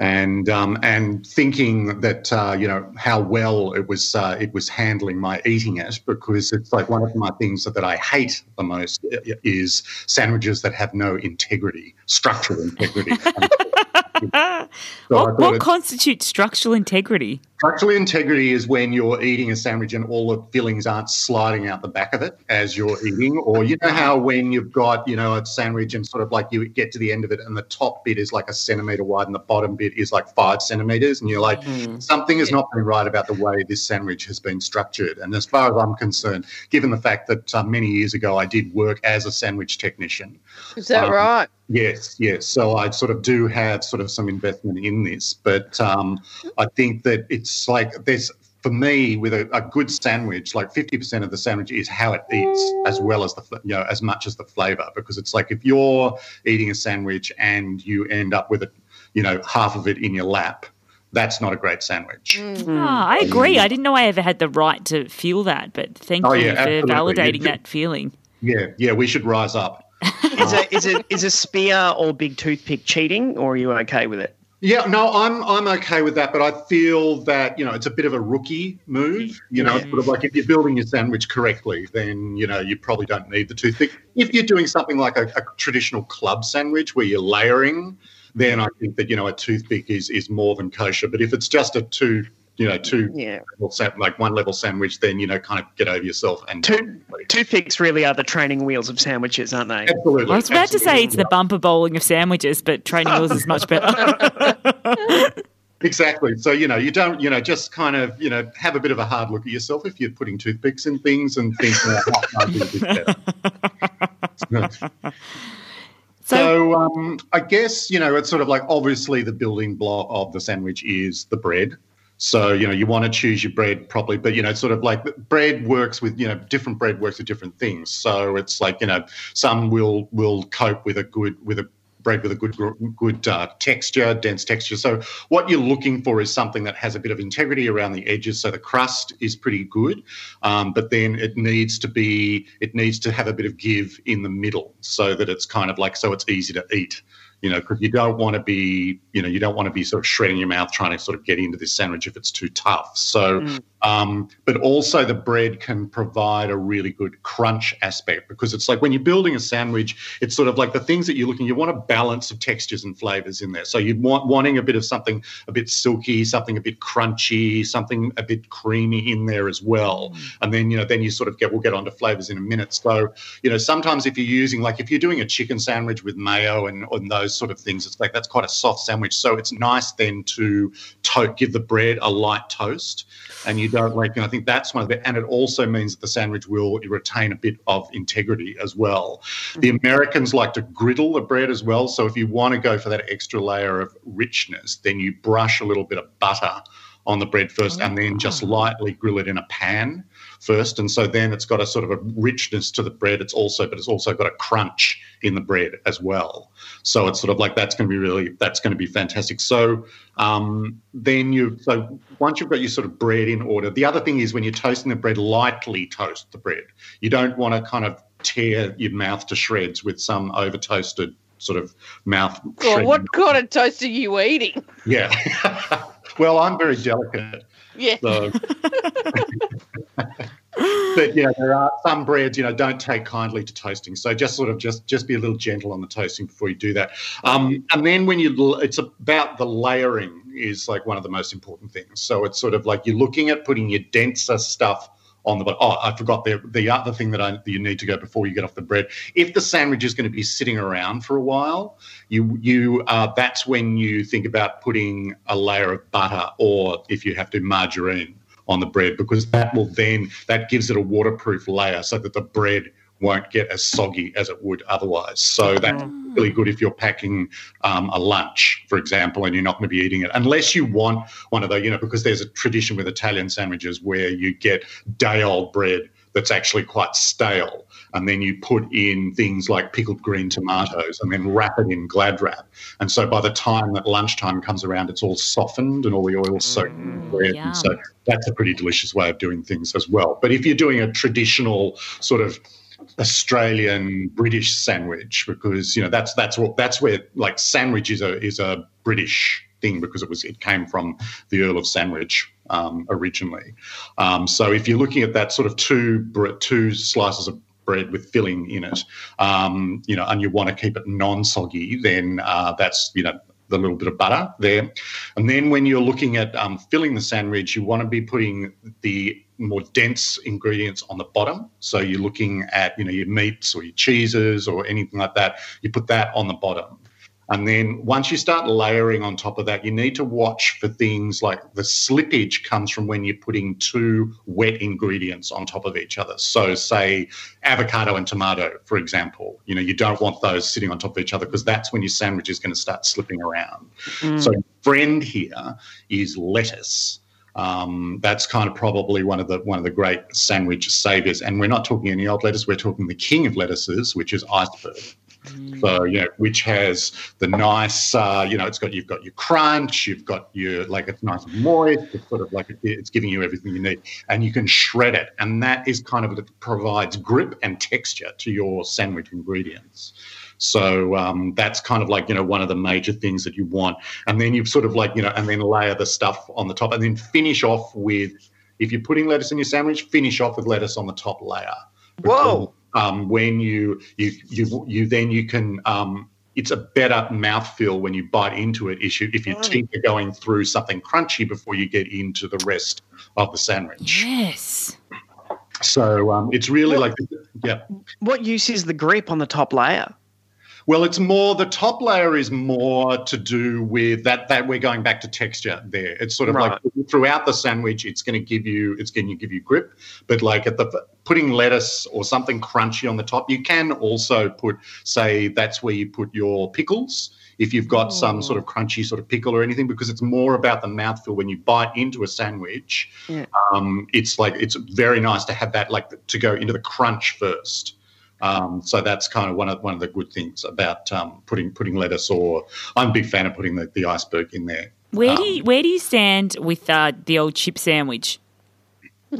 and um, and thinking that uh, you know how well it was uh, it was handling my eating it because it's like one of my things that, that I hate the most is sandwiches that have no integrity, structural integrity. [LAUGHS] So what, what constitutes structural integrity? Structural integrity is when you're eating a sandwich and all the fillings aren't sliding out the back of it as you're eating. Or you know how when you've got, you know, a sandwich and sort of like you get to the end of it and the top bit is like a centimetre wide and the bottom bit is like five centimetres. And you're like, something has not been right about the way this sandwich has been structured. And as far as I'm concerned, given the fact that uh, many years ago I did work as a sandwich technician, Is that Um, right? Yes, yes. So I sort of do have sort of some investment in this, but um, I think that it's like there's for me with a, a good sandwich, like fifty percent of the sandwich is how it eats, as well as the you know as much as the flavor. Because it's like if you're eating a sandwich and you end up with it, you know, half of it in your lap, that's not a great sandwich. Ah, I agree. I didn't know I ever had the right to feel that, but thank Oh, you yeah, for absolutely. validating You- that feeling. Yeah, yeah. We should rise up. Is a is a is a spear or big toothpick cheating, or are you okay with it? Yeah, no, I'm I'm okay with that, but I feel that you know it's a bit of a rookie move. You know, it's sort of like if you're building your sandwich correctly, then you know you probably don't need the toothpick. If you're doing something like a, a traditional club sandwich where you're layering, then I think that you know a toothpick is is more than kosher. But if it's just a two, you know, two Yeah. level sa- like one level sandwich, then you know kind of get over yourself and Two toothpicks really are the training wheels of sandwiches, aren't they? absolutely. I was about to say it's the bumper bowling of sandwiches, but training wheels is much better. [LAUGHS] Exactly. So, you know, you don't, you know, just kind of, you know, have a bit of a hard look at yourself if you're putting toothpicks in things and think, well, how can I do this [LAUGHS] better? So, um, I guess, you know, it's sort of like obviously the building block of the sandwich is the bread. So, you know, you want to choose your bread properly, but, you know, sort of like bread works with, you know, different bread works with different things. So it's like, you know, some will will cope with a good, with a bread with a good good uh, texture, dense texture. So what you're looking for is something that has a bit of integrity around the edges. So the crust is pretty good, um, but then it needs to be it needs to have a bit of give in the middle, so that it's kind of like so it's easy to eat. You know, because you don't want to be, you know, you don't want to be sort of shredding your mouth trying to sort of get into this sandwich if it's too tough. So, mm. Um, but also the bread can provide a really good crunch aspect because it's like when you're building a sandwich, it's sort of like the things that you're looking. You want a balance of textures and flavors in there. So you want wanting a bit of something a bit silky, something a bit crunchy, something a bit creamy in there as well. And then you know, then you sort of get. We'll get onto flavors in a minute. So you know, sometimes if you're using like if you're doing a chicken sandwich with mayo and, and those sort of things, it's like that's quite a soft sandwich. So it's nice then to to- give the bread a light toast, and you like. And I think that's one of the. And it also means that the sandwich will retain a bit of integrity as well. Mm-hmm. The Americans like to griddle the bread as well. So if you want to go for that extra layer of richness, then you brush a little bit of butter on the bread first, and then just lightly grill it in a pan first. And so then it's got a sort of a richness to the bread. It's also, but it's also got a crunch in the bread as well. So it's sort of like that's going to be really that's going to be fantastic. So um, then you so once you've got your sort of bread in order, the other thing is when you're toasting the bread, lightly toast the bread. You don't want to kind of tear your mouth to shreds with some over toasted sort of mouth. Well, what kind of toast are you eating? Yeah. [LAUGHS] well, I'm very delicate. Yeah. So. but yeah, there are some breads, you know, don't take kindly to toasting. So just sort of just just be a little gentle on the toasting before you do that. Um, and then when you, it's about the layering is like one of the most important things. So it's sort of like you're looking at putting your denser stuff on the bottom. Oh, I forgot the the other thing that, I, that you need to go before you get off the bread. If the sandwich is going to be sitting around for a while, you you uh, that's when you think about putting a layer of butter or if you have to margarine on the bread because that will then that gives it a waterproof layer so that the bread won't get as soggy as it would otherwise. So that's really good if you're packing um, a lunch, for example, and you're not going to be eating it, unless you want one of the, you know, because there's a tradition with Italian sandwiches where you get day old bread that's actually quite stale. And then you put in things like pickled green tomatoes and then wrap it in glad wrap. And so by the time that lunchtime comes around, it's all softened and all the oil soaked in the bread. And so that's a pretty delicious way of doing things as well. But if you're doing a traditional sort of Australian British sandwich, because you know that's that's what that's where like sandwich is a is a British thing because it was it came from the Earl of Sandwich um, originally. Um, so if you're looking at that sort of two two slices of bread with filling in it, um, you know, and you want to keep it non-soggy, then uh, that's you know the little bit of butter there. And then when you're looking at um, filling the sandwich, you want to be putting the more dense ingredients on the bottom. So you're looking at you know your meats or your cheeses or anything like that. You put that on the bottom. And then once you start layering on top of that, you need to watch for things like the slippage comes from when you're putting two wet ingredients on top of each other. So, say avocado and tomato, for example, you know, you don't want those sitting on top of each other because that's when your sandwich is going to start slipping around. Mm. So, friend here is lettuce. Um, that's kind of probably one of the one of the great sandwich saviors. And we're not talking any old lettuce; we're talking the king of lettuces, which is iceberg. So you know, which has the nice, uh, you know, it's got you've got your crunch, you've got your like it's nice and moist. It's sort of like it, it's giving you everything you need, and you can shred it, and that is kind of what provides grip and texture to your sandwich ingredients. So um, that's kind of like you know one of the major things that you want, and then you sort of like you know, and then layer the stuff on the top, and then finish off with if you're putting lettuce in your sandwich, finish off with lettuce on the top layer. Whoa. Um, when you you you you then you can um, it's a better mouthfeel when you bite into it if, you, if your teeth are going through something crunchy before you get into the rest of the sandwich. Yes. So um, it's really like yeah. What use is the grip on the top layer? Well, it's more the top layer is more to do with that. That we're going back to texture there. It's sort of Right. like throughout the sandwich, it's going to give you it's going to give you grip. But like at the putting lettuce or something crunchy on the top, you can also put say that's where you put your pickles. If you've got some sort of crunchy sort of pickle or anything, because it's more about the mouthfeel when you bite into a sandwich. Yeah. Um, it's like it's very nice to have that like to go into the crunch first. Um, so that's kind of one of one of the good things about um, putting putting lettuce or I'm a big fan of putting the, the iceberg in there. Where do you where do you stand with uh, the old chip sandwich? [LAUGHS]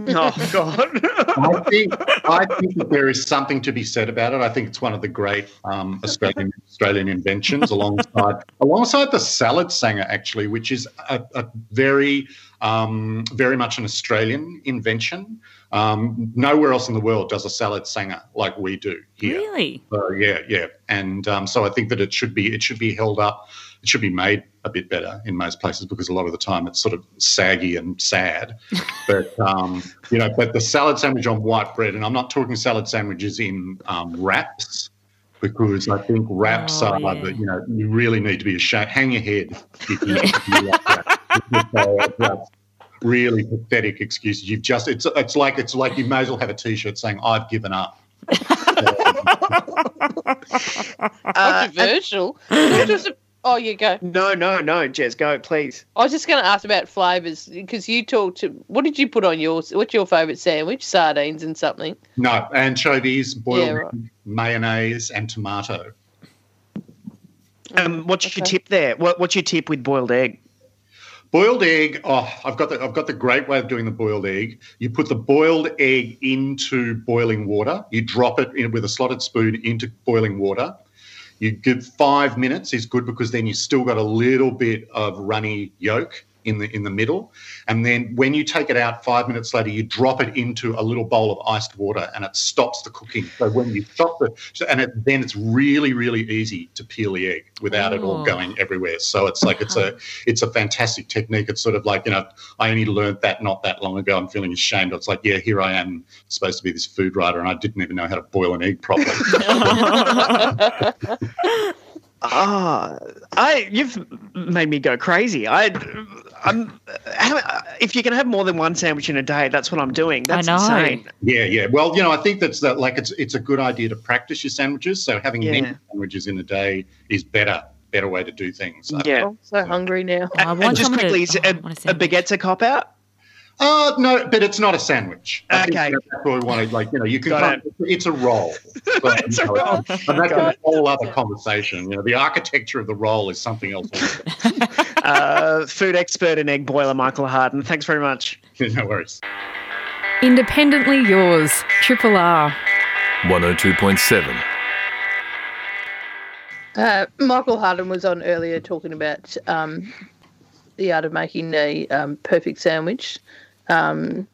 Oh God! I think I think that there is something to be said about it. I think it's one of the great um, Australian Australian inventions, [LAUGHS] alongside alongside the salad sanger, actually, which is a, a very um, very much an Australian invention. Um, nowhere else in the world does a salad sanger like we do here. Really? So yeah, yeah, and um, so I think that it should be it should be held up. It should be made a bit better in most places because a lot of the time it's sort of saggy and sad. [LAUGHS] But um, you know, but the salad sandwich on white bread, and I'm not talking salad sandwiches in um, wraps because I think wraps Oh, are yeah. the you know you really need to be ashamed. Hang your head if you, [LAUGHS] if you like that. Because, uh, that's really pathetic excuses. You've just it's it's like it's like you may as well have a T-shirt saying "I've given up." [LAUGHS] Uh, Controversial. Who does a Oh, you go. No, no, no, Gez, go, please. I was just going to ask about flavours because you talked to. What did you put on yours? What's your favourite sandwich? Sardines and something. No, anchovies, boiled Yeah, right. mayonnaise, and tomato. Um, what's your tip there? What, what's your tip with boiled egg? Boiled egg. Oh, I've got the I've got the great way of doing the boiled egg. You put the boiled egg into boiling water. You drop it in, with a slotted spoon into boiling water. You give five minutes is good because then you still got a little bit of runny yolk in the in the middle. And then when you take it out five minutes later, you drop it into a little bowl of iced water, and it stops the cooking. So when you stop it, and it, then it's really really easy to peel the egg without it all Oh. going everywhere. So it's like it's a it's a fantastic technique. It's sort of like you know I only learned that not that long ago. I'm feeling ashamed. It's like yeah, here I am supposed to be this food writer, and I didn't even know how to boil an egg properly. [LAUGHS] Ah, I you've made me go crazy. I, I'm. If you can have more than one sandwich in a day, that's what I'm doing. That's insane. Yeah, yeah. Well, you know, I think that's that. Like, it's it's a good idea to practice your sandwiches. So having Yeah. many sandwiches in a day is better. Better way to do things. Yeah. I'm so hungry now. And, and just quickly, is a, a baguette's a cop out. Uh, no, but it's not a sandwich. I Okay. that's what we want to like. You know, you can. Got Come, [LAUGHS] it's a roll. But, It's a you know, roll. And that's a whole other conversation. You know, the architecture of the roll is something else. [LAUGHS] uh, food expert and egg boiler, Michael Harden. Thanks very much. [LAUGHS] no worries. Independently yours, Triple R. 102.7. Uh, Michael Harden was on earlier talking about um, the art of making a um, perfect sandwich. Um,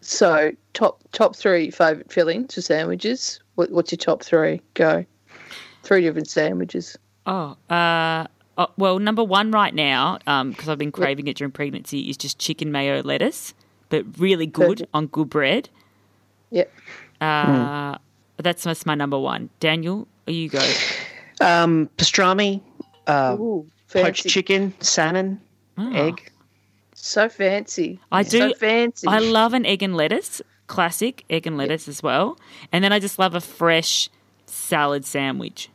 so, top top three favourite fillings for sandwiches. What, what's your top three? Go. Three different sandwiches. Oh, uh, oh, well, number one right now, um, because I've been craving it during pregnancy, is just chicken mayo lettuce, but really good Perfect. on good bread. Yep. Uh, That's that's my number one. Daniel, you go. Um, pastrami, uh, Ooh, poached chicken, salmon, egg. So fancy. I do. So fancy. I love an egg and lettuce, classic egg and lettuce as well. And then I just love a fresh salad sandwich.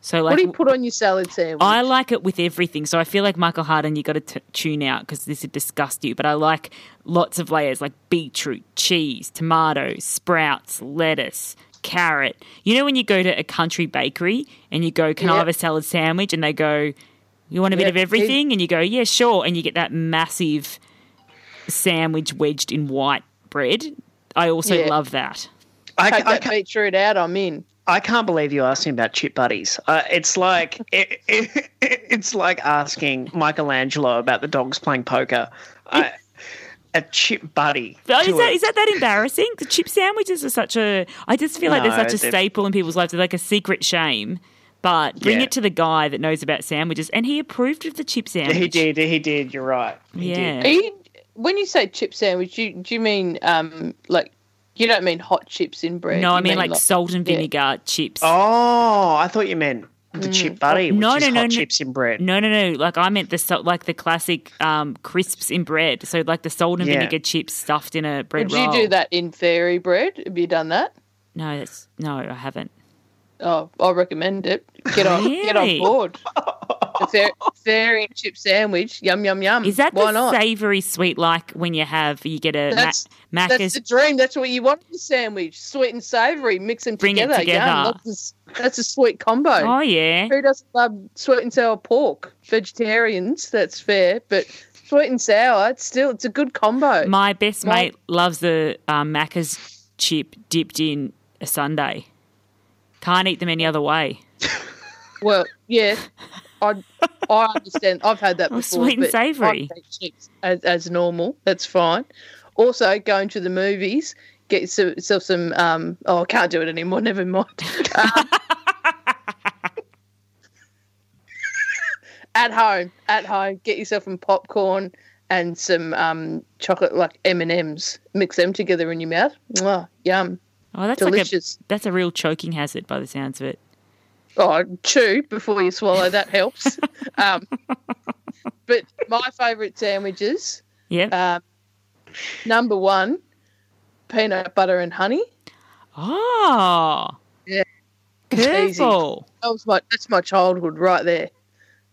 So like what do you put on your salad sandwich? I like it with everything. So I feel like Michael Harden, you got to t- tune out because this would disgust you. But I like lots of layers like beetroot, cheese, tomatoes, sprouts, lettuce, carrot. You know when you go to a country bakery and you go, "Can I have a salad sandwich?" and they go, "You want a bit of everything?" and you go, "Yeah, sure." And you get that massive sandwich wedged in white bread. I also Yeah. love that. I, Take I, that beetroot out. I'm in. I can't believe you asked me about chip butties. Uh, it's like [LAUGHS] it, it, it's like asking Michelangelo about the dogs playing poker. I, a chip butty. Is that a- that that embarrassing? The chip sandwiches are such a. I just feel like they're such a staple in people's lives. They're like a secret shame. But bring Yeah. it to the guy that knows about sandwiches, and he approved of the chip Yeah, sandwich. he did. He did. You're right. He Yeah. did. Are you, when you say chip sandwich, you, do you mean um like you don't mean hot chips in bread? No, I You mean like salt and yeah. vinegar chips. Oh, I thought you meant the Mm. chip butty, which no, is no, hot no, no. chips in bread. No, no, no. Like I meant the salt, like the classic um, crisps in bread. So like the salt and Yeah. vinegar chips stuffed in a bread Would roll. you do that in fairy bread? Have you done that? No, that's no, I haven't. Oh, I recommend it. Get on, get on board. A fair, [LAUGHS] fairy chip sandwich, yum yum yum. Is that Why the not? savoury sweet like when you have you get a That's, Ma- that's Macca's the dream. That's what you want in a sandwich. Sweet and savoury. Mix them Bring it together. together. Yum. That's, a, s- that's a sweet combo. Oh yeah. Who doesn't love sweet and sour pork? Vegetarians, that's fair. But sweet and sour, it's still it's a good combo. My best My- mate loves the um, Macca's chip dipped in a sundae. Can't eat them any other way. Well, yeah, I I understand. I've had that before. sweet and savoury. chips as, as normal. That's fine. Also, going to the movies, get yourself yourself some. Um, oh, I can't do it anymore. [LAUGHS] Never mind. Um, [LAUGHS] at home, at home, get yourself some popcorn and some um, chocolate like M and M's. Mix them together in your mouth. Mwah, yum. Oh, that's delicious. like a that's a real choking hazard by the sounds of it. Oh, chew before you swallow. That helps. [LAUGHS] um, but my favourite sandwiches. Yeah. Um, number one, peanut butter and honey. Oh, Yeah, careful. That was my that's my childhood right there.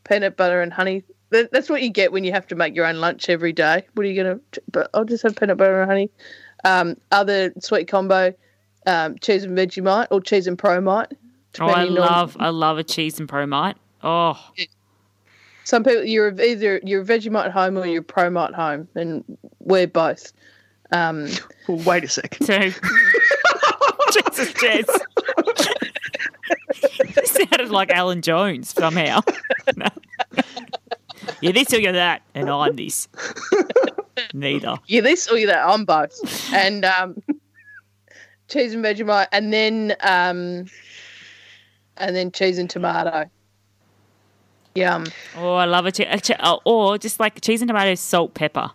peanut butter and honey. That, that's what you get when you have to make your own lunch every day. What are you gonna? But I'll just have peanut butter and honey. Um, other sweet combo, um, cheese and Vegemite or cheese and Promite. Oh, I depending on- love I love a cheese and promite. Oh, Some people you're either you're a Vegemite home or you're a Promite home, and we're both. Um, [LAUGHS] well, wait a second. [LAUGHS] So, Jesus, Gez. you sounded like Alan Jones somehow. No. [LAUGHS] You're this or you're that, and I'm this. Neither. Yeah, this or you're that. I'm both. And um, cheese and Vegemite, and then um, and then cheese and tomato. Yum. Oh, I love a che- a che- oh, or just like cheese and tomato, salt, pepper.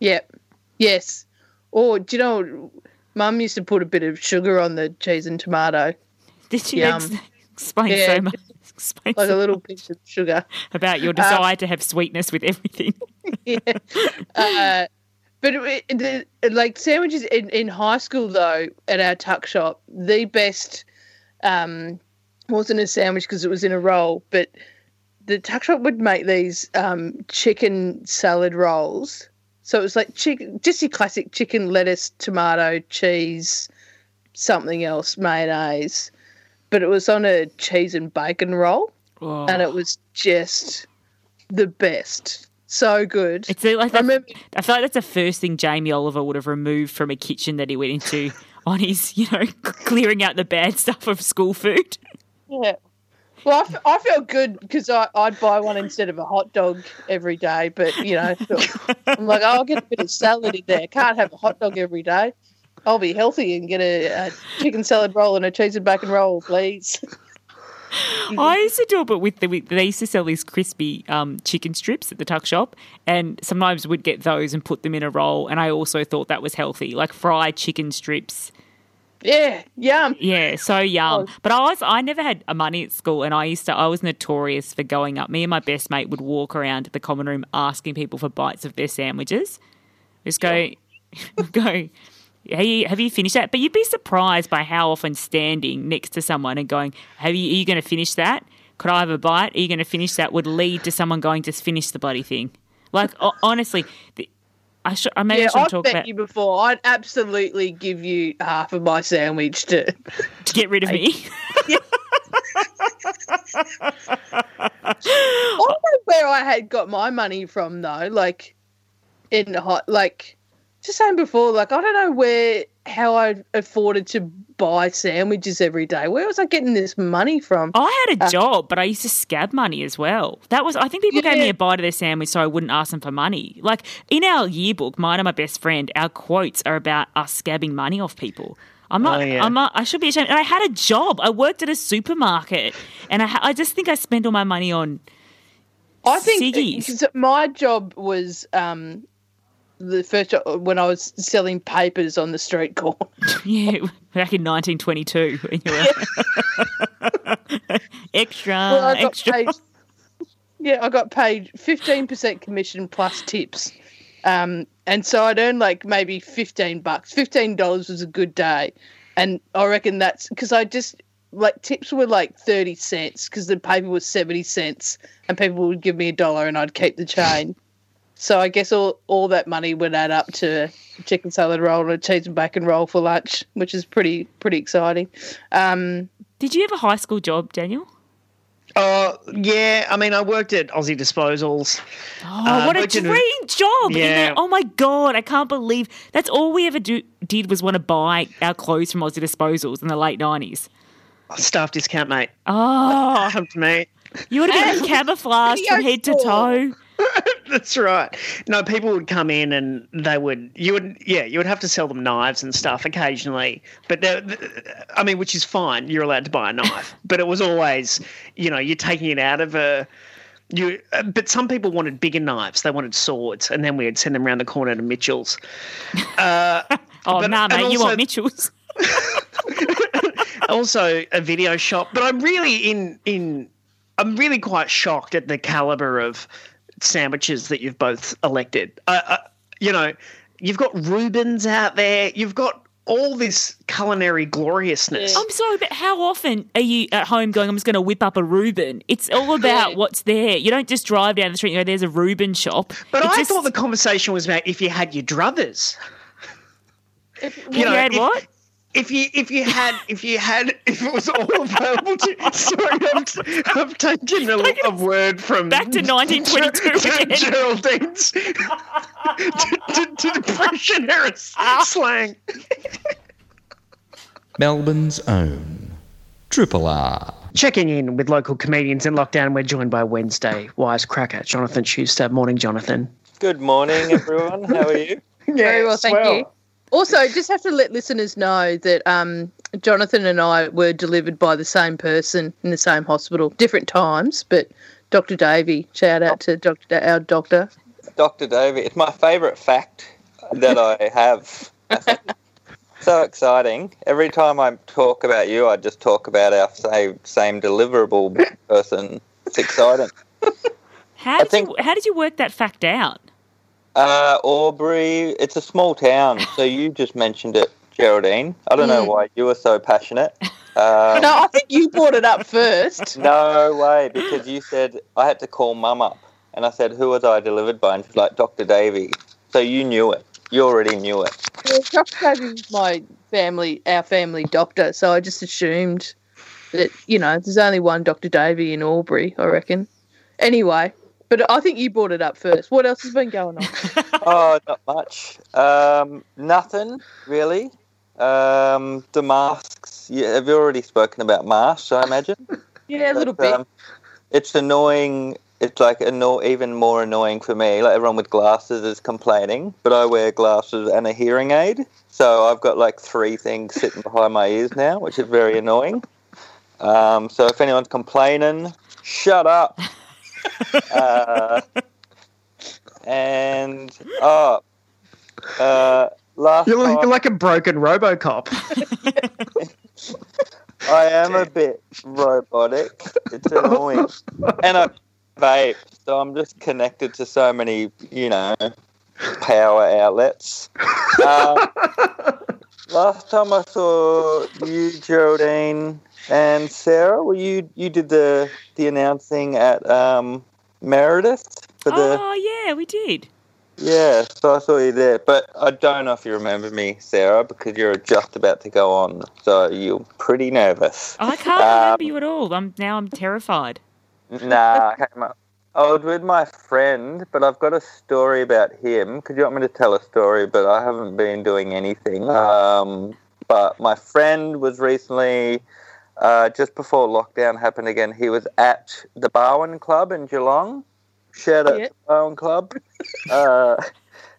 Yep. Yes. Or do you know, Mum used to put a bit of sugar on the cheese and tomato. Did she Yum. ex- explain Yeah. so much? [LAUGHS] Explain Like so a little pinch of sugar. about your desire to have sweetness with everything. [LAUGHS] Uh, but it, the, like sandwiches in, in high school, though, at our tuck shop, the best um, wasn't a sandwich because it was in a roll, but the tuck shop would make these um, chicken salad rolls. So it was like chicken, just your classic chicken, lettuce, tomato, cheese, something else, mayonnaise. But it was on a cheese and bacon roll, Oh. and it was just the best. So good. It's like I, I feel like that's the first thing Jamie Oliver would have removed from a kitchen that he went into [LAUGHS] on his, you know, clearing out the bad stuff of school food. Yeah. Well, I, f- I felt good because I'd buy one instead of a hot dog every day. But, you know, [LAUGHS] I'm like, oh, I'll get a bit of salad in there. Can't have a hot dog every day. I'll be healthy and get a, a chicken salad roll and a cheese and bacon roll, please. [LAUGHS] I [LAUGHS] used to do it, but with the with, they used to sell these crispy um, chicken strips at the tuck shop, and sometimes we'd get those and put them in a roll. And I also thought that was healthy, like fried chicken strips. Yeah, yum. Yeah, so yum. But I was I never had a money at school, and I used to I was notorious for going up. Me and my best mate would walk around the common room asking people for bites of their sandwiches. Just go, [LAUGHS] go. Hey, have you finished that? But you'd be surprised by how often standing next to someone and going, "Have you? Are you going to finish that? Could I have a bite? Are you going to finish that?" Would lead to someone going, "Just finish the bloody thing." Like honestly, the, I should. I maybe yeah, I talk met about you before. I'd absolutely give you half of my sandwich to [LAUGHS] to get rid of me. [LAUGHS] I don't know where I had got my money from though. Like in the hot, like just saying before, like I don't know where how I afforded to buy sandwiches every day. Where was I getting this money from? I had a Uh, job, but I used to scab money as well. That was, I think people gave me a bite of their sandwich so I wouldn't ask them for money. Like in our yearbook, mine and my best friend, our quotes are about us scabbing money off people. I'm not, Oh, yeah. I'm not, I should be ashamed. And I had a job. I worked at a supermarket and I, I just think I spent all my money on I think my job was um, the first job when I was selling papers on the street corner. [LAUGHS] Yeah, back in 1922. when you were- [LAUGHS] extra, Well, extra. paid- yeah, I got paid fifteen percent commission plus tips, um, and so I'd earn like maybe fifteen bucks. Fifteen dollars was a good day, and I reckon that's because I just like tips were like thirty cents because the paper was seventy cents, and people would give me a dollar and I'd keep the change. So I guess all all that money would add up to a chicken salad roll and a cheese and bacon roll for lunch, which is pretty pretty exciting. Um, Did you have a high school job, Daniel? Oh, yeah. I mean, I worked at Aussie Disposals. Oh, Uh, what a worked in dream job! in Yeah. the- oh my god, I can't believe that's all we ever do, did was want to buy our clothes from Aussie Disposals in the late nineties. Staff discount, mate. Oh, Come to me. you would have been camouflaged [LAUGHS] from head to toe. [LAUGHS] That's right. No, people would come in and they would, you would, yeah, you would have to sell them knives and stuff occasionally. But, I mean, which is fine. You're allowed to buy a knife. [LAUGHS] but it was always, you know, you're taking it out of a, you, but some people wanted bigger knives. They wanted swords. And then we'd send them around the corner to Mitchell's. [LAUGHS] Uh, Oh but- nah, mate, you want Mitchell's? also a video shop. But I'm really in in I'm really quite shocked at the caliber of sandwiches that you've both elected. Uh, uh, you know, you've got Reubens out there. You've got all this culinary gloriousness. I'm sorry, but how often are you at home going, I'm just going to whip up a Reuben? It's all [LAUGHS] about what's there. You don't just drive down the street and go, there's a Reuben shop. But It's I just- thought the conversation was about if you had your druthers. If you had if- what? If you if you had if you had if it was all available to sorry I'm, I'm taking a, a word from Back to 1922 Ger- again. Geraldine's [LAUGHS] to, to, to depression era ah. slang. Melbourne's own Triple R. Checking in with local comedians in lockdown, we're joined by Wednesday wisecracker Jonathan Schuster. Morning, Jonathan. Good morning, everyone. How are you? [LAUGHS] Very well, thank you. Also, just have to let listeners know that um, Jonathan and I were delivered by the same person in the same hospital, different times, but Dr. Davey, shout out to Dr. Da- our doctor. Dr. Davey. It's my favourite fact that I have. [LAUGHS] so exciting. Every time I talk about you, I just talk about our same, same deliverable person. It's exciting. How did, you, how did you work that fact out? Uh, Albury, it's a small town, so you just mentioned it, Geraldine. I don't know Mm. why you were so passionate. [LAUGHS] Um, no, I think you brought it up first. [LAUGHS] No way, because you said I had to call mum up, and I said, "Who was I delivered by?" And she's like, "Dr. Davy." So you knew it. You already knew it. Well, Dr. Davey my family, our family doctor, so I just assumed that, you know, there's only one Dr. Davy in Albury, I reckon. Anyway, but I think you brought it up first. What else has been going on? [LAUGHS] oh, not much. Um, nothing really. Um, the masks. Yeah, have you already spoken about masks? I imagine. [LAUGHS] Yeah, a little But, bit. um, it's annoying. It's like anno- even more annoying for me. Like everyone with glasses is complaining, but I wear glasses and a hearing aid, so I've got like three things sitting behind my ears now, which is very annoying. Um, so if anyone's complaining, shut up. Uh, and oh, uh, last You're like, you're like a broken Robocop. [LAUGHS] I am a bit robotic. It's annoying. and I vape, so I'm just connected to so many, you know, power outlets. Uh, [LAUGHS] last time I saw you, Geraldine and Sarah, well, you you did the the announcing at um, Meredith for the Oh, yeah, we did. yeah, so I saw you there, but I don't know if you remember me, Sarah, because you're just about to go on, so you're pretty nervous. I can't Um, remember you at all. I'm Now I'm terrified. Nah, I came up. I was with my friend, but I've got a story about him. Could you want me to tell a story, but I haven't been doing anything. Um, but my friend was recently, uh, just before lockdown happened again, he was at the Barwon Club in Geelong. Shout out Yeah. to Barwon Club. uh,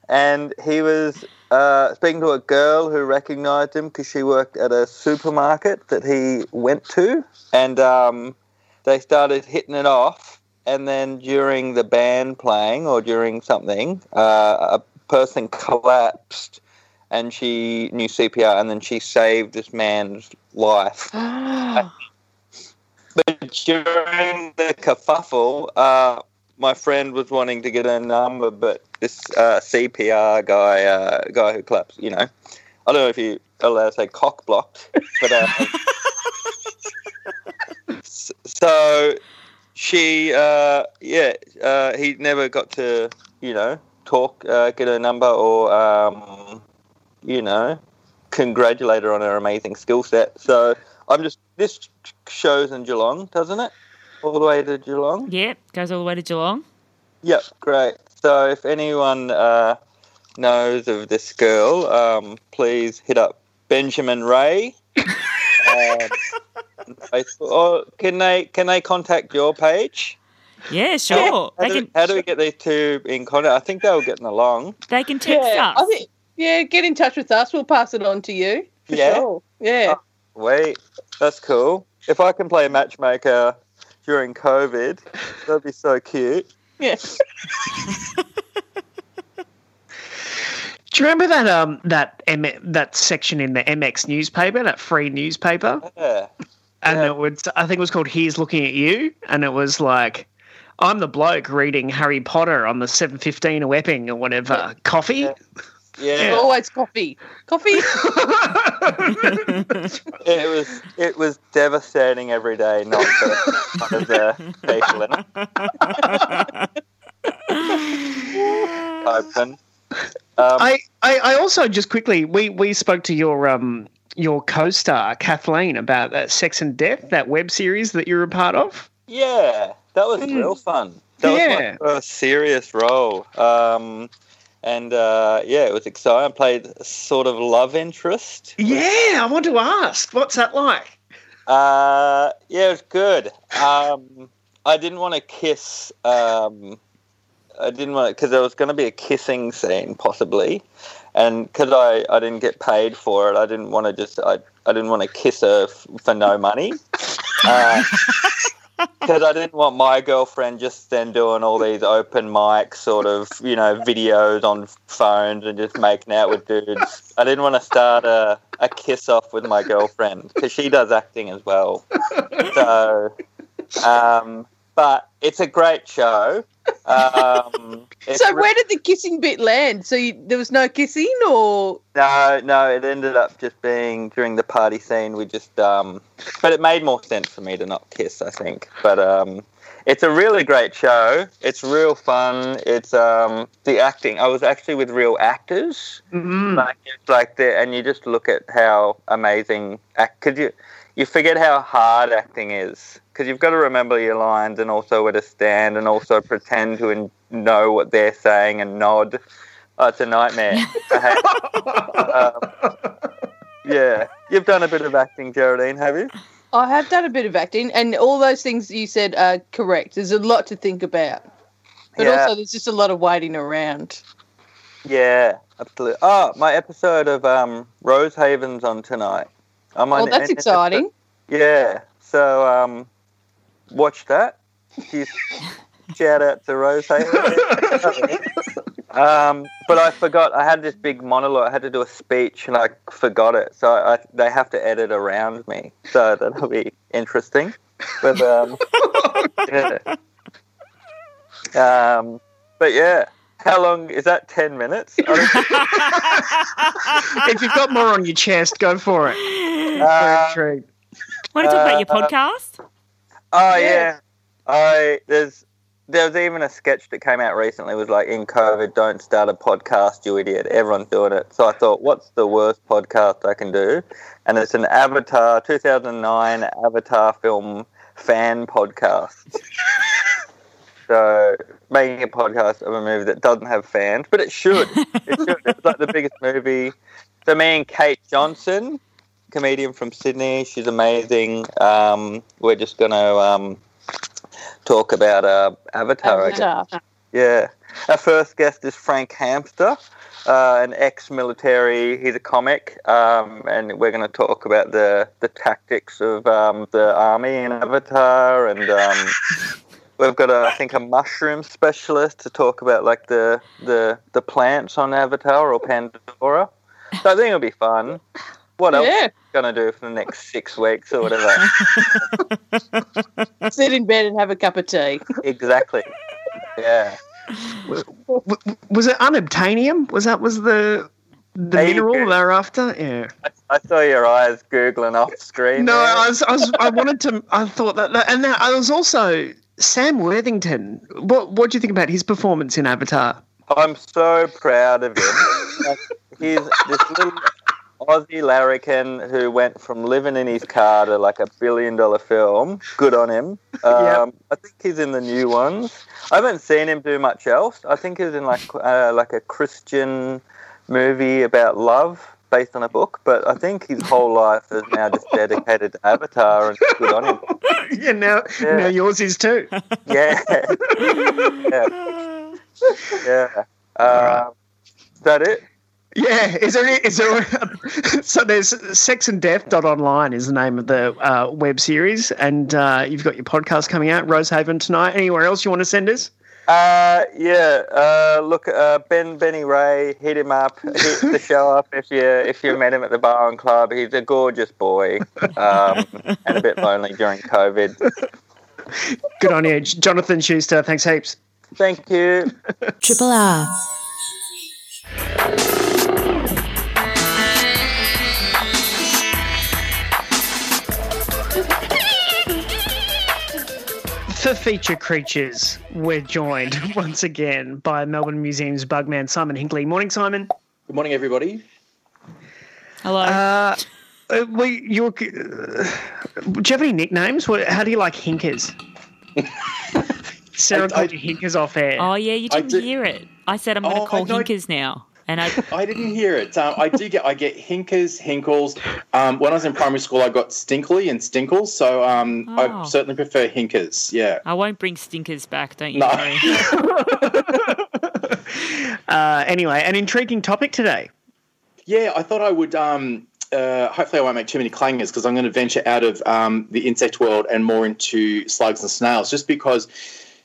and he was uh, speaking to a girl who recognised him because she worked at a supermarket that he went to, and um, they started hitting it off. And then during the band playing or during something, uh, a person collapsed, and she knew CPR, and then she saved this man's life. [GASPS] But during the kerfuffle, uh, my friend was wanting to get a number, but this uh, CPR guy, uh, guy who claps, you know, I don't know if you are allowed to say cock blocked, but uh, [LAUGHS] so she, uh, yeah, uh, he never got to, you know, talk, uh, get a number, or um, you know, congratulate her on her amazing skill set. So I'm just this shows in Geelong, doesn't it? All the way to Geelong. Yeah, goes all the way to Geelong. Yep, great. So if anyone uh, knows of this girl, um, please hit up Benjamin Ray. [LAUGHS] um, Facebook. or can they can they contact your page? Yeah, sure. How, They do, can how do we get these two in contact? I think they were getting along. they can text yeah, us. I think, yeah, get in touch with us. We'll pass it on to you. For Yeah? Sure. Yeah. Wait, that's cool. If I can play matchmaker during COVID, that'd be so cute. Yeah. [LAUGHS] Do you remember that um that M- that section in the MX newspaper, that free newspaper? Yeah. And it was I think it was called Here's Looking at You, and it was like I'm the bloke reading Harry Potter on the 715 of Epping or whatever. Coffee? Yeah. Always coffee. Coffee. [LAUGHS] It was it was devastating every day, not for one of the people in it. Open. Um, I, I, I also just quickly we, we spoke to your um your co-star Kathleen about that Sex and Death, that web series that you're a part of. Yeah, that was real fun. That Yeah. was my first serious role. Um, and uh, yeah, it was exciting. I played sort of love interest. Yeah, I want to ask, what's that like? Uh, yeah, it was good. Um, I didn't want to kiss. Um, I didn't want because there was going to be a kissing scene possibly, and because I, I didn't get paid for it, I didn't want to just I, I didn't want to kiss her f- for no money. [LAUGHS] Because I didn't want my girlfriend just then doing all these open mic sort of, you know, videos on phones and just making out with dudes. I didn't want to start a, a kiss off with my girlfriend because she does acting as well. So, um, but it's a great show. Um, [LAUGHS] so re- where did the kissing bit land? So you, there was no kissing, or No, no, it ended up just being during the party scene. We just, um, but it made more sense for me to not kiss, I think. But um, it's a really great show. It's real fun. It's um, the acting. I was actually with real actors, Mm. like it's like the, and you just look at how amazing act. Cause you you forget how hard acting is because you've got to remember your lines and also where to stand and also pretend to en- know what they're saying and nod. Oh, it's a nightmare. [LAUGHS] Um, yeah, you've done a bit of acting, Geraldine, have you? I have done a bit of acting, and all those things you said are correct. There's a lot to think about, but Yeah. also there's just a lot of waiting around. Yeah, absolutely. Oh, my episode of um, Rosehaven's on tonight. I'm on Oh, that's exciting. Yeah. So um, watch that. [LAUGHS] Shout out to Rosehaven. [LAUGHS] um, but I forgot. I had this big monologue. I had to do a speech, and I forgot it. So I, they have to edit around me. So that'll be interesting. But um, [LAUGHS] yeah. Um, but yeah. How long is that? Ten minutes? [LAUGHS] If you've got more on your chest, go for it. [LAUGHS] Uh, Very. Want to talk about your Uh, podcast? Oh yeah. I there's there was even a sketch that came out recently. It was like in COVID, don't start a podcast, you idiot. Everyone's doing it. So I thought, what's the worst podcast I can do? And it's an Avatar 2009 Avatar film fan podcast. [LAUGHS] so making a podcast of a movie that doesn't have fans, but it should. It should. It's like the biggest movie. So me and Kate Johnson, comedian from Sydney. She's amazing. Um, we're just going to um, talk about uh, Avatar. I guess. Avatar. Yeah. Our first guest is Frank Hamster, uh, an ex-military. He's a comic, um, and we're going to talk about the the tactics of um, the army in Avatar, and um, we've got a, I think a mushroom specialist to talk about like the the the plants on Avatar or Pandora. So I think it'll be fun. What else Yeah. are we going to do for the next six weeks or whatever? [LAUGHS] Sit in bed and have a cup of tea. exactly. Yeah. Was it unobtainium? Was that was the the There mineral go. they're after? Yeah. I saw your eyes googling off screen. No, there. I was, I was, I wanted to. I thought that, that- and that, I was also Sam Worthington. What, what do you think about his performance in Avatar? I'm so proud of him. [LAUGHS] He's this little Aussie larrikin who went from living in his car to like a billion dollar film. Good on him. [LAUGHS] Um, I think he's in the new ones. I haven't seen him do much else. I think he's in like uh, like a Christian movie about love based on a book. But I think his whole life is now just dedicated to Avatar, and good on him. [LAUGHS] yeah, now, Yeah. now yours is too. [LAUGHS] Yeah. yeah. Yeah. Um, is that it? Yeah, is there? Is there? so there's Sex and Death dot online is the name of the uh, web series, and uh, you've got your podcast coming out, Rosehaven tonight. Anywhere else you want to send us? Uh, yeah. Uh, look, uh, Ben Benny Ray, hit him up, hit the [LAUGHS] show up if you if you met him at the Barwon Club. He's a gorgeous boy, um, and a bit lonely during COVID. Good on you, Jonathan Schuster. Thanks heaps. Thank you. Triple R. For feature creatures, we're joined [LAUGHS] once again by Melbourne Museum's bugman Simon Hinkley. Morning, Simon. Good morning, everybody. Hello. Uh, uh, we, you're, uh, do you have any nicknames? What, how do you like hinkers? [LAUGHS] Sarah I- called you hinkers off air. Oh yeah, you didn't did- hear it. I said I'm going to Oh, call Hinkers now, and I [LAUGHS] I didn't hear it. Um, I do get I get hinkers, hinkles. Um, when I was in primary school, I got stinkly and stinkles. So um, Oh. I certainly prefer hinkers. Yeah. I won't bring stinkers back. Don't you No. worry. [LAUGHS] [LAUGHS] Uh, anyway, an intriguing topic today. Yeah, I thought I would. Um, uh, hopefully, I won't make too many clangers because I'm going to venture out of um, the insect world and more into slugs and snails, just because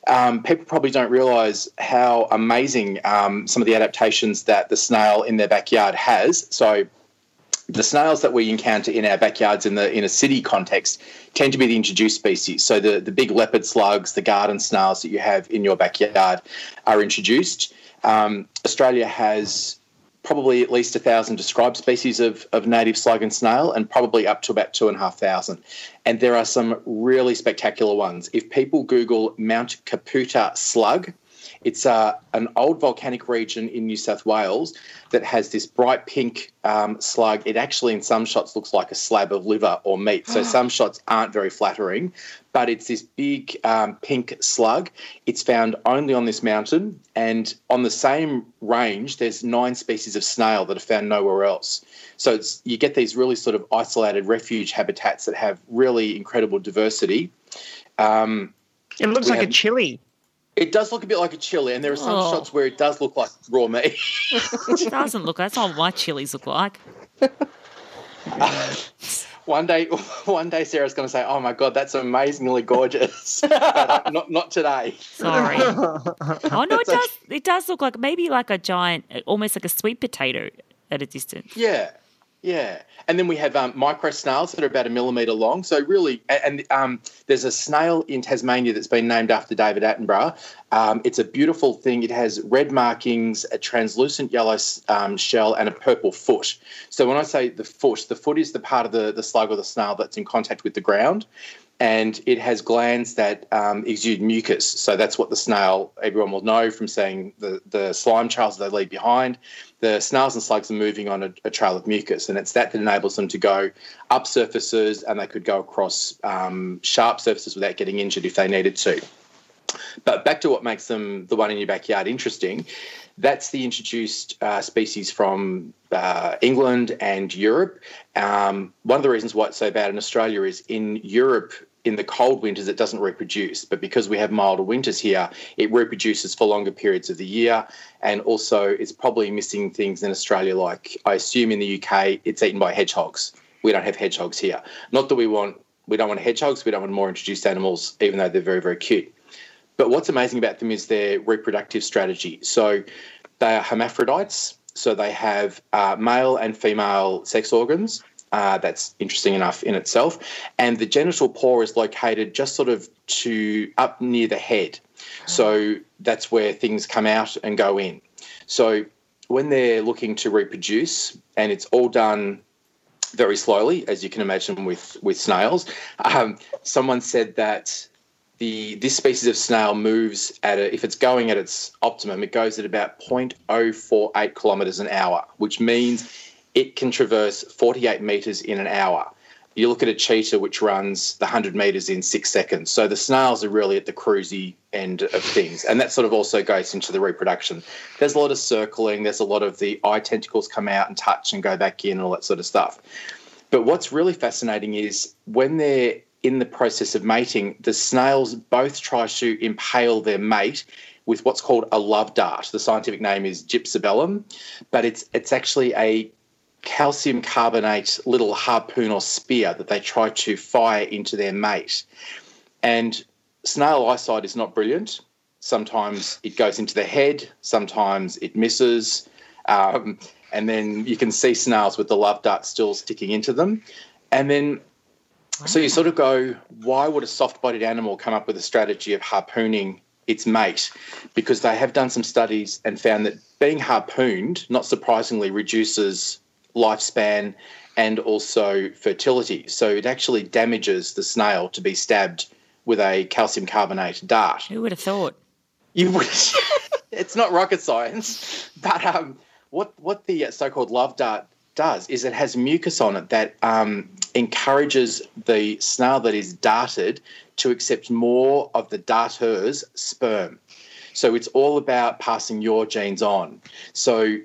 um, people probably don't realise how amazing um, some of the adaptations that the snail in their backyard has. So, the snails that we encounter in our backyards in the in a city context tend to be the introduced species. So the, the big leopard slugs, the garden snails that you have in your backyard are introduced. Um, Australia has probably at least a thousand described species of, of native slug and snail, and probably up to about two and a half thousand. And there are some really spectacular ones. If people Google Mount Kaputar slug, it's uh, an old volcanic region in New South Wales that has this bright pink um, slug. It actually, in some shots, looks like a slab of liver or meat. So [GASPS] some shots aren't very flattering, but it's this big um, pink slug. It's found only on this mountain, and on the same range, there's nine species of snail that are found nowhere else. So it's, you get these really sort of isolated refuge habitats that have really incredible diversity. Um, It looks like a chili. It does look a bit like a chili, and there are some Oh. shots where it does look like raw meat. [LAUGHS] it doesn't look. That's not what my chilies look like. [LAUGHS] one day, [LAUGHS] one day, Sarah's going to say, "Oh my god, that's amazingly gorgeous," but uh, not not today. Sorry. Oh no, it does. It does look like maybe like a giant, almost like a sweet potato at a distance. Yeah, yeah. And then we have um, micro snails that are about a millimetre long. So really, and, um, there's a snail in Tasmania that's been named after David Attenborough. Um, it's a beautiful thing. It has red markings, a translucent yellow um, shell, and a purple foot. So when I say the foot, the foot is the part of the, the slug or the snail that's in contact with the ground. And it has glands that um, exude mucus. So that's what the snail, everyone will know from seeing the, the slime trails they leave behind the snails and slugs are moving on a, a trail of mucus, and it's that that enables them to go up surfaces and they could go across um, sharp surfaces without getting injured if they needed to. But back to what makes them the one in your backyard interesting. That's the introduced uh, species from uh, England and Europe. Um, one of the reasons why it's so bad in Australia is in Europe, in the cold winters, it doesn't reproduce. But because we have milder winters here, it reproduces for longer periods of the year. And also, it's probably missing things in Australia, like I assume in the UK, it's eaten by hedgehogs. We don't have hedgehogs here. Not that we want, we don't want hedgehogs, we don't want more introduced animals, even though they're very, very cute. But what's amazing about them is their reproductive strategy. So they are hermaphrodites. So they have uh, male and female sex organs. Uh, that's interesting enough in itself. And the genital pore is located just sort of to up near the head. So that's where things come out and go in. So when they're looking to reproduce, and it's all done very slowly, as you can imagine with with snails. Um, someone said that the this species of snail moves at a, if it's going at its optimum, it goes at about 0.048 kilometres an hour, which means it can traverse 48 metres in an hour. You look at a cheetah, which runs the 100 metres in six seconds. So the snails are really at the cruisy end of things. And that sort of also goes into the reproduction. There's a lot of circling, there's a lot of the eye tentacles come out and touch and go back in and all that sort of stuff. But what's really fascinating is when they're in the process of mating, the snails both try to impale their mate with what's called a love dart. The scientific name is gypsobelum, but it's it's actually a calcium carbonate little harpoon or spear that they try to fire into their mate. And snail eyesight is not brilliant. Sometimes it goes into the head, sometimes it misses. Um, and then you can see snails with the love dart still sticking into them. And then, so you sort of go, why would a soft bodied animal come up with a strategy of harpooning its mate? Because they have done some studies and found that being harpooned, not surprisingly, reduces lifespan and also fertility. So it actually damages the snail to be stabbed with a calcium carbonate dart. Who would have thought? You would. [LAUGHS] it's not rocket science, but um, what what the so-called love dart does is it has mucus on it that um, encourages the snail that is darted to accept more of the darter's sperm. So it's all about passing your genes on. So,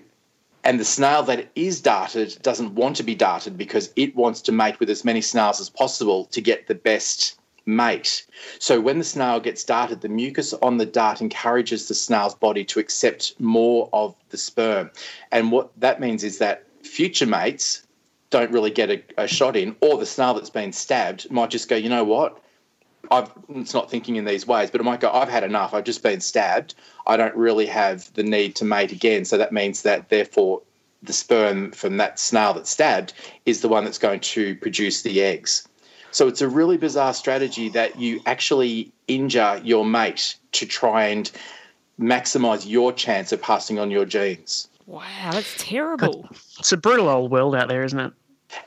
and the snail that is darted doesn't want to be darted because it wants to mate with as many snails as possible to get the best mate. So when the snail gets darted, the mucus on the dart encourages the snail's body to accept more of the sperm. And what that means is that future mates don't really get a, a shot in, or the snail that's been stabbed might just go, you know what? I've, it's not thinking in these ways, but it might go, I've had enough. I've just been stabbed. I don't really have the need to mate again. So that means that, therefore, the sperm from that snail that's stabbed is the one that's going to produce the eggs. So it's a really bizarre strategy that you actually injure your mate to try and maximize your chance of passing on your genes. Wow, that's terrible. It's a brutal old world out there, isn't it?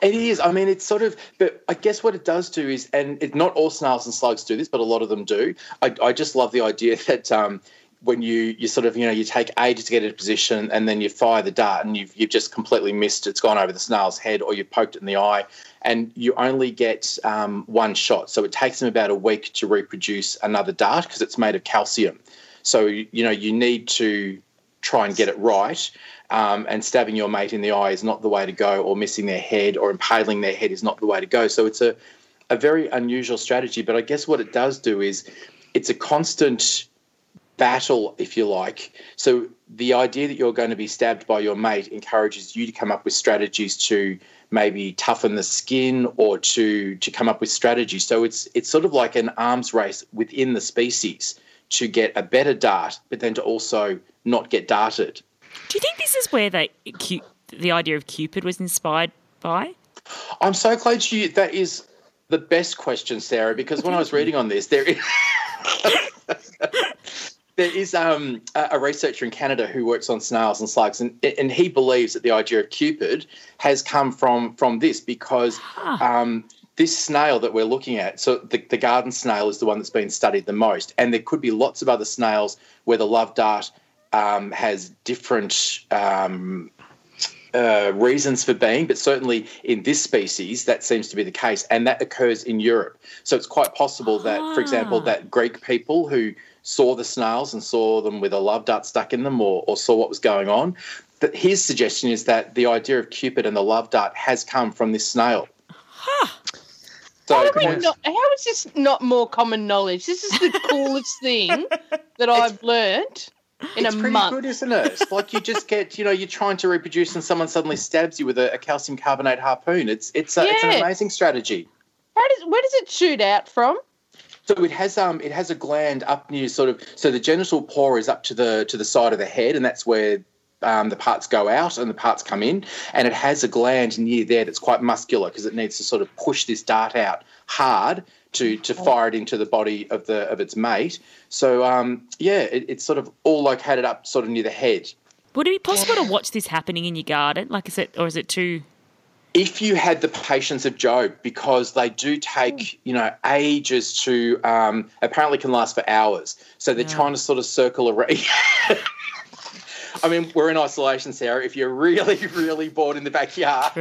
It is. I mean, it's sort of, but I guess what it does do is, and it, not all snails and slugs do this, but a lot of them do. I, I just love the idea [LAUGHS] that um, when you you sort of you know you take ages to get a position and then you fire the dart and you've you've just completely missed. It's gone over the snail's head, or you've poked it in the eye, and you only get um, one shot. So it takes them about a week to reproduce another dart because it's made of calcium. So you know you need to try and get it right. Um, and stabbing your mate in the eye is not the way to go, or missing their head, or impaling their head is not the way to go. So it's a, a very unusual strategy. But I guess what it does do is it's a constant battle, if you like. So the idea that you're going to be stabbed by your mate encourages you to come up with strategies to maybe toughen the skin or to to come up with strategies. So it's it's sort of like an arms race within the species to get a better dart, but then to also not get darted. Do you think this is where they, the idea of Cupid was inspired by? I'm so glad you. That is the best question, Sarah, because when I was reading on this, there is. [LAUGHS] there is um, a researcher in Canada who works on snails and slugs, and, and he believes that the idea of Cupid has come from from this because um, this snail that we're looking at, so the, the garden snail is the one that's been studied the most, and there could be lots of other snails where the love dart um, has different um, uh, reasons for being, but certainly in this species, that seems to be the case, and that occurs in Europe. So it's quite possible that, for example, that Greek people who saw the snails and saw them with a love dart stuck in them, or, or saw what was going on, that his suggestion is that the idea of Cupid and the love dart has come from this snail. So, how, not, how is this not more common knowledge? This is the coolest thing [LAUGHS] that I've learned in it's a pretty month. good, isn't it? like you just [LAUGHS] get, you know, you're trying to reproduce and someone suddenly stabs you with a, a calcium carbonate harpoon. It's it's a, it's an amazing strategy. How does where does it shoot out from? So it has um it has a gland up near sort of so the genital pore is up to the to the side of the head and that's where um, the parts go out and the parts come in and it has a gland near there that's quite muscular because it needs to sort of push this dart out hard to to fire it into the body of the of its mate. So um yeah, it, it's sort of all located up sort of near the head. Would it be possible to watch this happening in your garden? Like, is it, or is it too? if you had the patience of Job, because they do take, you know, ages to, um, apparently can last for hours. So they're trying to sort of circle around. [LAUGHS] I mean, we're in isolation, Sarah. If you're really, [LAUGHS] really bored in the backyard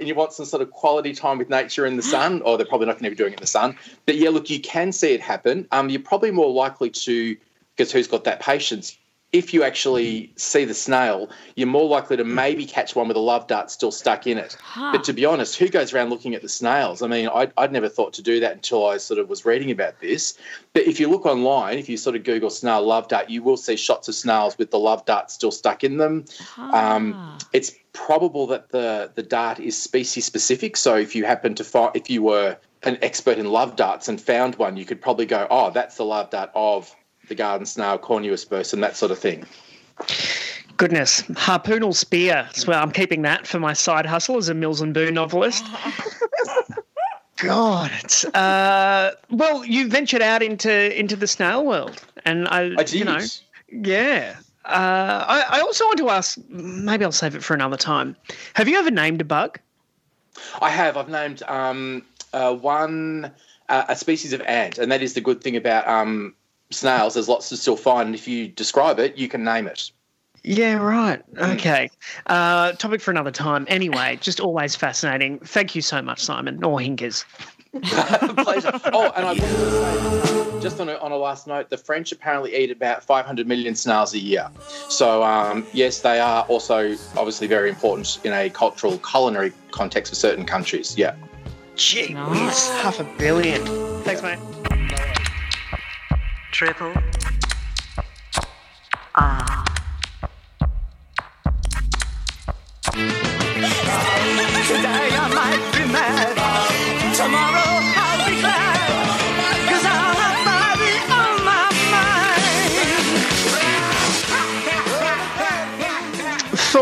and you want some sort of quality time with nature in the sun, or they're probably not going to be doing it in the sun. But yeah, look, you can see it happen. Um, you're probably more likely to, because who's got that patience? If you actually see the snail, you're more likely to maybe catch one with a love dart still stuck in it. But to be honest, who goes around looking at the snails? I mean, I'd, I'd never thought to do that until I sort of was reading about this. But if you look online, if you sort of Google snail love dart, you will see shots of snails with the love dart still stuck in them. Um, it's probable that the, the dart is species specific. So if you happen to find, if you were an expert in love darts and found one, you could probably go, oh, that's the love dart of the garden snail, Cornu aspersum, that sort of thing. Goodness, harpoonal spear. So I'm keeping that for my side hustle as a Mills and Boon novelist. [LAUGHS] God, it's uh, well, you ventured out into into the snail world, and I, I did. you know, yeah. Uh, I, I also want to ask. Maybe I'll save it for another time. Have you ever named a bug? I have. I've named um, uh, one a, a species of ant, and that is the good thing about um, snails. There's lots to still find, and if you describe it, you can name it. Yeah, right. Okay. Uh, topic for another time. Anyway, just always fascinating. Thank you so much, Simon, or Hinkers. [LAUGHS] Pleasure. Oh, and I wanted say, just on a, on a last note, the French apparently eat about 500 million snails a year. So, um, yes, they are also obviously very important in a cultural culinary context for certain countries. Yeah. Gee whiz, half a billion. Thanks, mate. Triple R. Today I might be mad.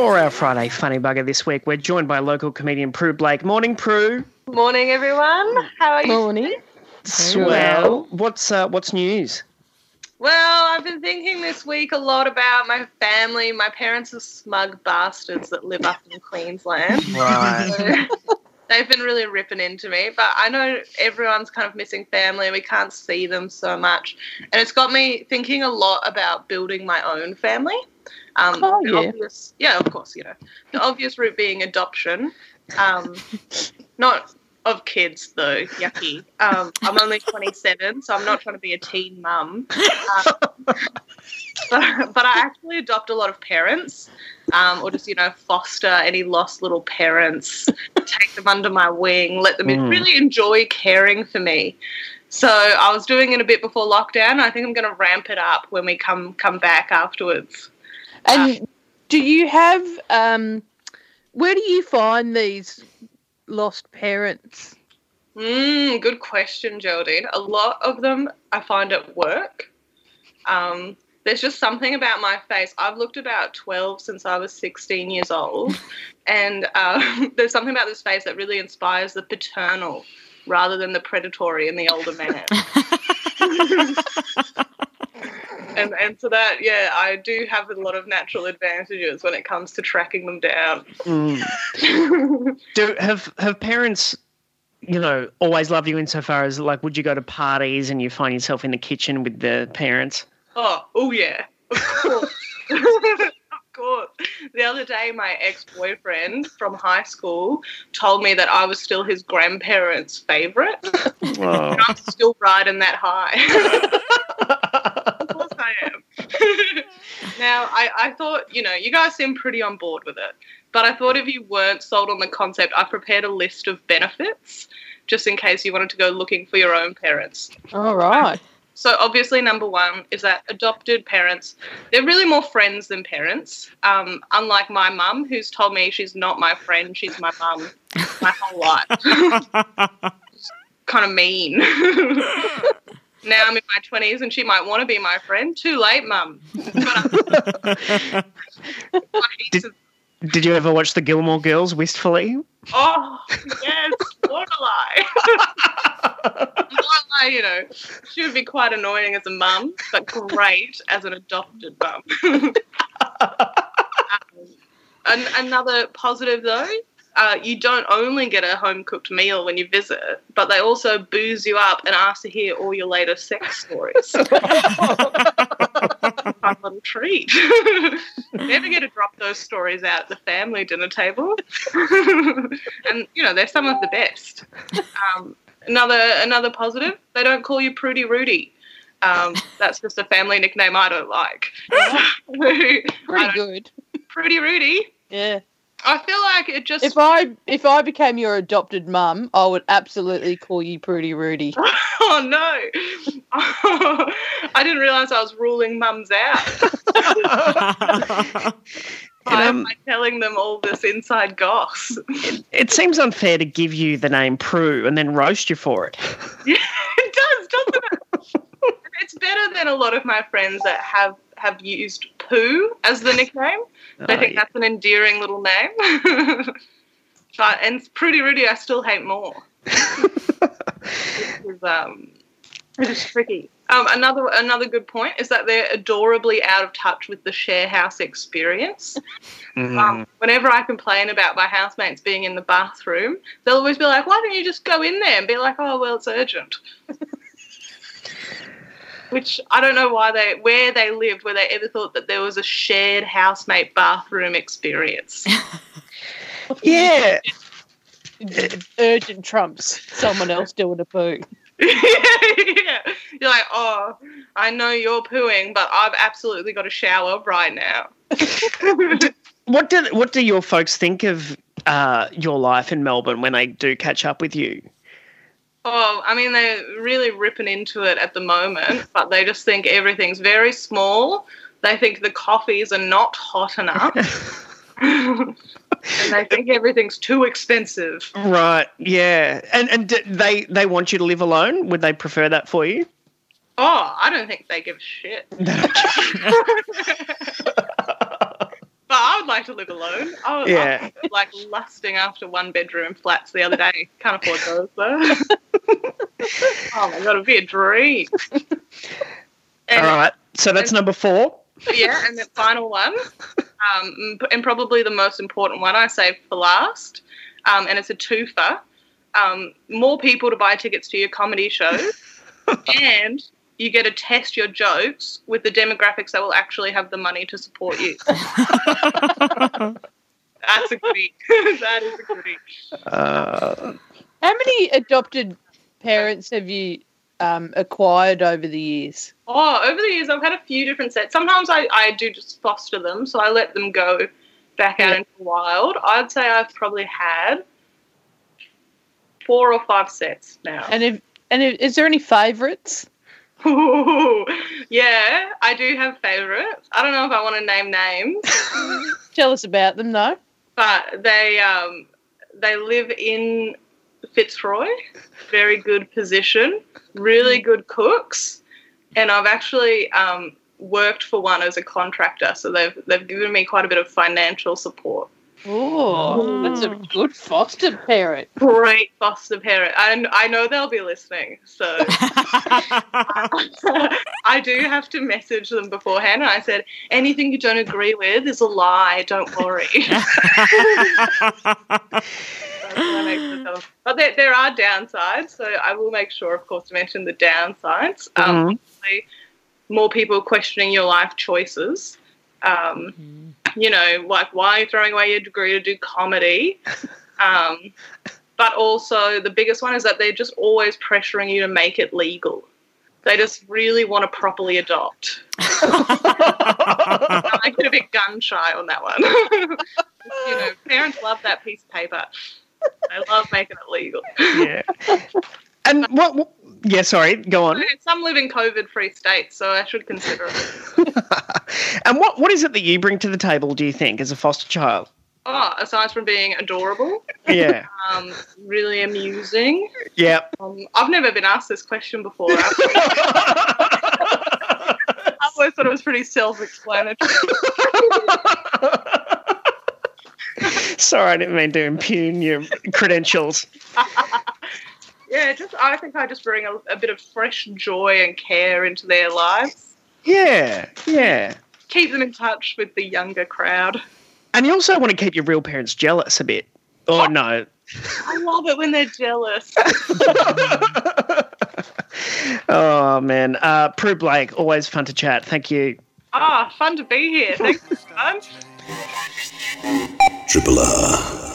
For our Friday funny bugger this week, we're joined by local comedian Prue Blake. Morning, Prue. Morning, everyone. How are you? Morning. Swell. What's uh, what's news? Well, I've been thinking this week a lot about my family. My parents are smug bastards that live up in Queensland. [LAUGHS] Right. So they've been really ripping into me, but I know everyone's kind of missing family and we can't see them so much. And it's got me thinking a lot about building my own family. Um, yeah. Obvious, yeah, of course, you know. The obvious route being adoption. Um, [LAUGHS] not of kids, though. Yucky. Um, I'm only 27, so I'm not trying to be a teen mum. Um, [LAUGHS] but, but I actually adopt a lot of parents, um, or just you know foster any lost little parents, take them under my wing, let them Mm. really enjoy caring for me. So I was doing it a bit before lockdown. I think I'm going to ramp it up when we come come back afterwards. And do you have um where do you find these lost parents? Mm, good question, Geraldine. A lot of them I find at work. Um, there's just something about my face. I've looked about 12 since I was 16 years old. [LAUGHS] And um, [LAUGHS] there's something about this face that really inspires the paternal rather than the predatory in the older man. [LAUGHS] and, and so that, yeah, I do have a lot of natural advantages when it comes to tracking them down. Mm. [LAUGHS] Do have have parents, you know, always love you insofar as like, would you go to parties and you find yourself in the kitchen with the parents? Oh, oh yeah, of course. [LAUGHS] of course. The other day, my ex-boyfriend from high school told me that I was still his grandparents' favorite. [LAUGHS] And I'm still riding that high. Of course I am. [LAUGHS] now, I, I thought, you know, you guys seem pretty on board with it. But I thought if you weren't sold on the concept, I prepared a list of benefits just in case you wanted to go looking for your own parents. All right. So obviously, number one is that adopted parents, they're really more friends than parents. Um, unlike my mum, who's told me she's not my friend, she's my mum my whole life. [LAUGHS] kind of mean. [LAUGHS] now I'm in my 20s and she might want to be my friend. Too late, mum. [LAUGHS] [LAUGHS] Did, did you ever watch the Gilmore Girls wistfully? Oh, yes, Lorelai. [LAUGHS] Lorelai, you know, she would be quite annoying as a mum, but great as an adopted mum. um, an- another positive, though, uh, you don't only get a home cooked meal when you visit, but they also booze you up and ask to hear all your latest sex stories. [LAUGHS] Fun little treat. [LAUGHS] Never get to drop those stories out at the family dinner table. [LAUGHS] and you know they're some of the best. Um, another another positive, they don't call you Prudy Rudy. Um, that's just a family nickname I don't like. Pretty good. Prudy Rudy. Yeah. I feel like it just. If I if I became your adopted mum, I would absolutely call you Prudy Rudy. [LAUGHS] Oh no! [LAUGHS] I didn't realise I was ruling mums out. [LAUGHS] By, Um, by telling them all this inside goss. It seems unfair to give you the name Prue and then roast you for it. Yeah, it does, doesn't it? it's better than a lot of my friends that have have used poo as the nickname. [LAUGHS] Oh, think yeah. that's an endearing little name. [LAUGHS] but and Pretty Rudy, I still hate more. [LAUGHS] Is, um, it is tricky. Um, another another good point is that they're adorably out of touch with the share house experience. Um, whenever I complain about my housemates being in the bathroom, they'll always be like, "Why don't you just go in there and be like, oh well, it's urgent." Which I don't know why they where they lived, where they ever thought that there was a shared housemate bathroom experience. [LAUGHS] yeah. [LAUGHS] Urgent trumps someone else doing a poo. [LAUGHS] yeah. You're like, oh, I know you're pooing, but I've absolutely got a shower right now. What do what do your folks think of uh, your life in Melbourne when they do catch up with you? Oh, I mean, they're really ripping into it at the moment, but they just think everything's very small. They think the coffees are not hot enough. [LAUGHS] and they think everything's too expensive. Right. Yeah. And and they they want you to live alone. Would they prefer that for you? Oh, I don't think they give a shit. [LAUGHS] but I would like to live alone. I was, Yeah. Like lusting after one bedroom flats the other day. Can't afford those though. [LAUGHS] oh my god, it'd be a dream. All right. So that's number four. yeah, and the final one, um, and probably the most important one I saved for last, um, and it's a twofer. Um, more people to buy tickets to your comedy shows, [LAUGHS] and you get to test your jokes with the demographics that will actually have the money to support you. [LAUGHS] That's a goodie. [LAUGHS] that is a goodie. Uh, How many adopted parents have you um, acquired over the years? Oh, over the years, I've had a few different sets. Sometimes I, I do just foster them, so I let them go back out into the wild. I'd say I've probably had four or five sets now. And if, and if, is there any favourites? Ooh, [LAUGHS] yeah, I do have favourites. I don't know if I want to name names, [LAUGHS] Tell us about them, though. but they um, they live in Fitzroy. Very good position, really good cooks, and I've actually um, worked for one as a contractor, so they've they've given me quite a bit of financial support. Oh, that's a good foster parent. Great foster parent, and I know they'll be listening, so [LAUGHS] [LAUGHS] I do have to message them beforehand. And I said, anything you don't agree with is a lie. Don't worry. [LAUGHS] but there, there are downsides, so I will make sure, of course, to mention the downsides. Um, Mhm. more people questioning your life choices. Um, You know, like why are you throwing away your degree to do comedy? [LAUGHS] Um, but also, the biggest one is that they're just always pressuring you to make it legal. They just really want to properly adopt. [LAUGHS] I get a bit gun shy on that one. [LAUGHS] you know, parents love that piece of paper. They love making it legal. yeah. And what, what? Yeah. Sorry. Go on. Some live in COVID-free states, so I should consider it. [LAUGHS] And what what is it that you bring to the table? Do you think as a foster child? Oh, aside from being adorable, Yeah. um, really amusing. Yeah. Um, I've never been asked this question before. [LAUGHS] I always thought it was pretty self-explanatory. [LAUGHS] Sorry, I didn't mean to impugn your credentials. Yeah, just I think I just bring a, a bit of fresh joy and care into their lives. Yeah. Yeah. Keep them in touch with the younger crowd. And you also want to keep your real parents jealous a bit. Oh no. I love it when they're jealous. [LAUGHS] Oh man. Uh, Prue Blake, always fun to chat. Thank you. Ah, fun to be here. Thanks for. Triple R.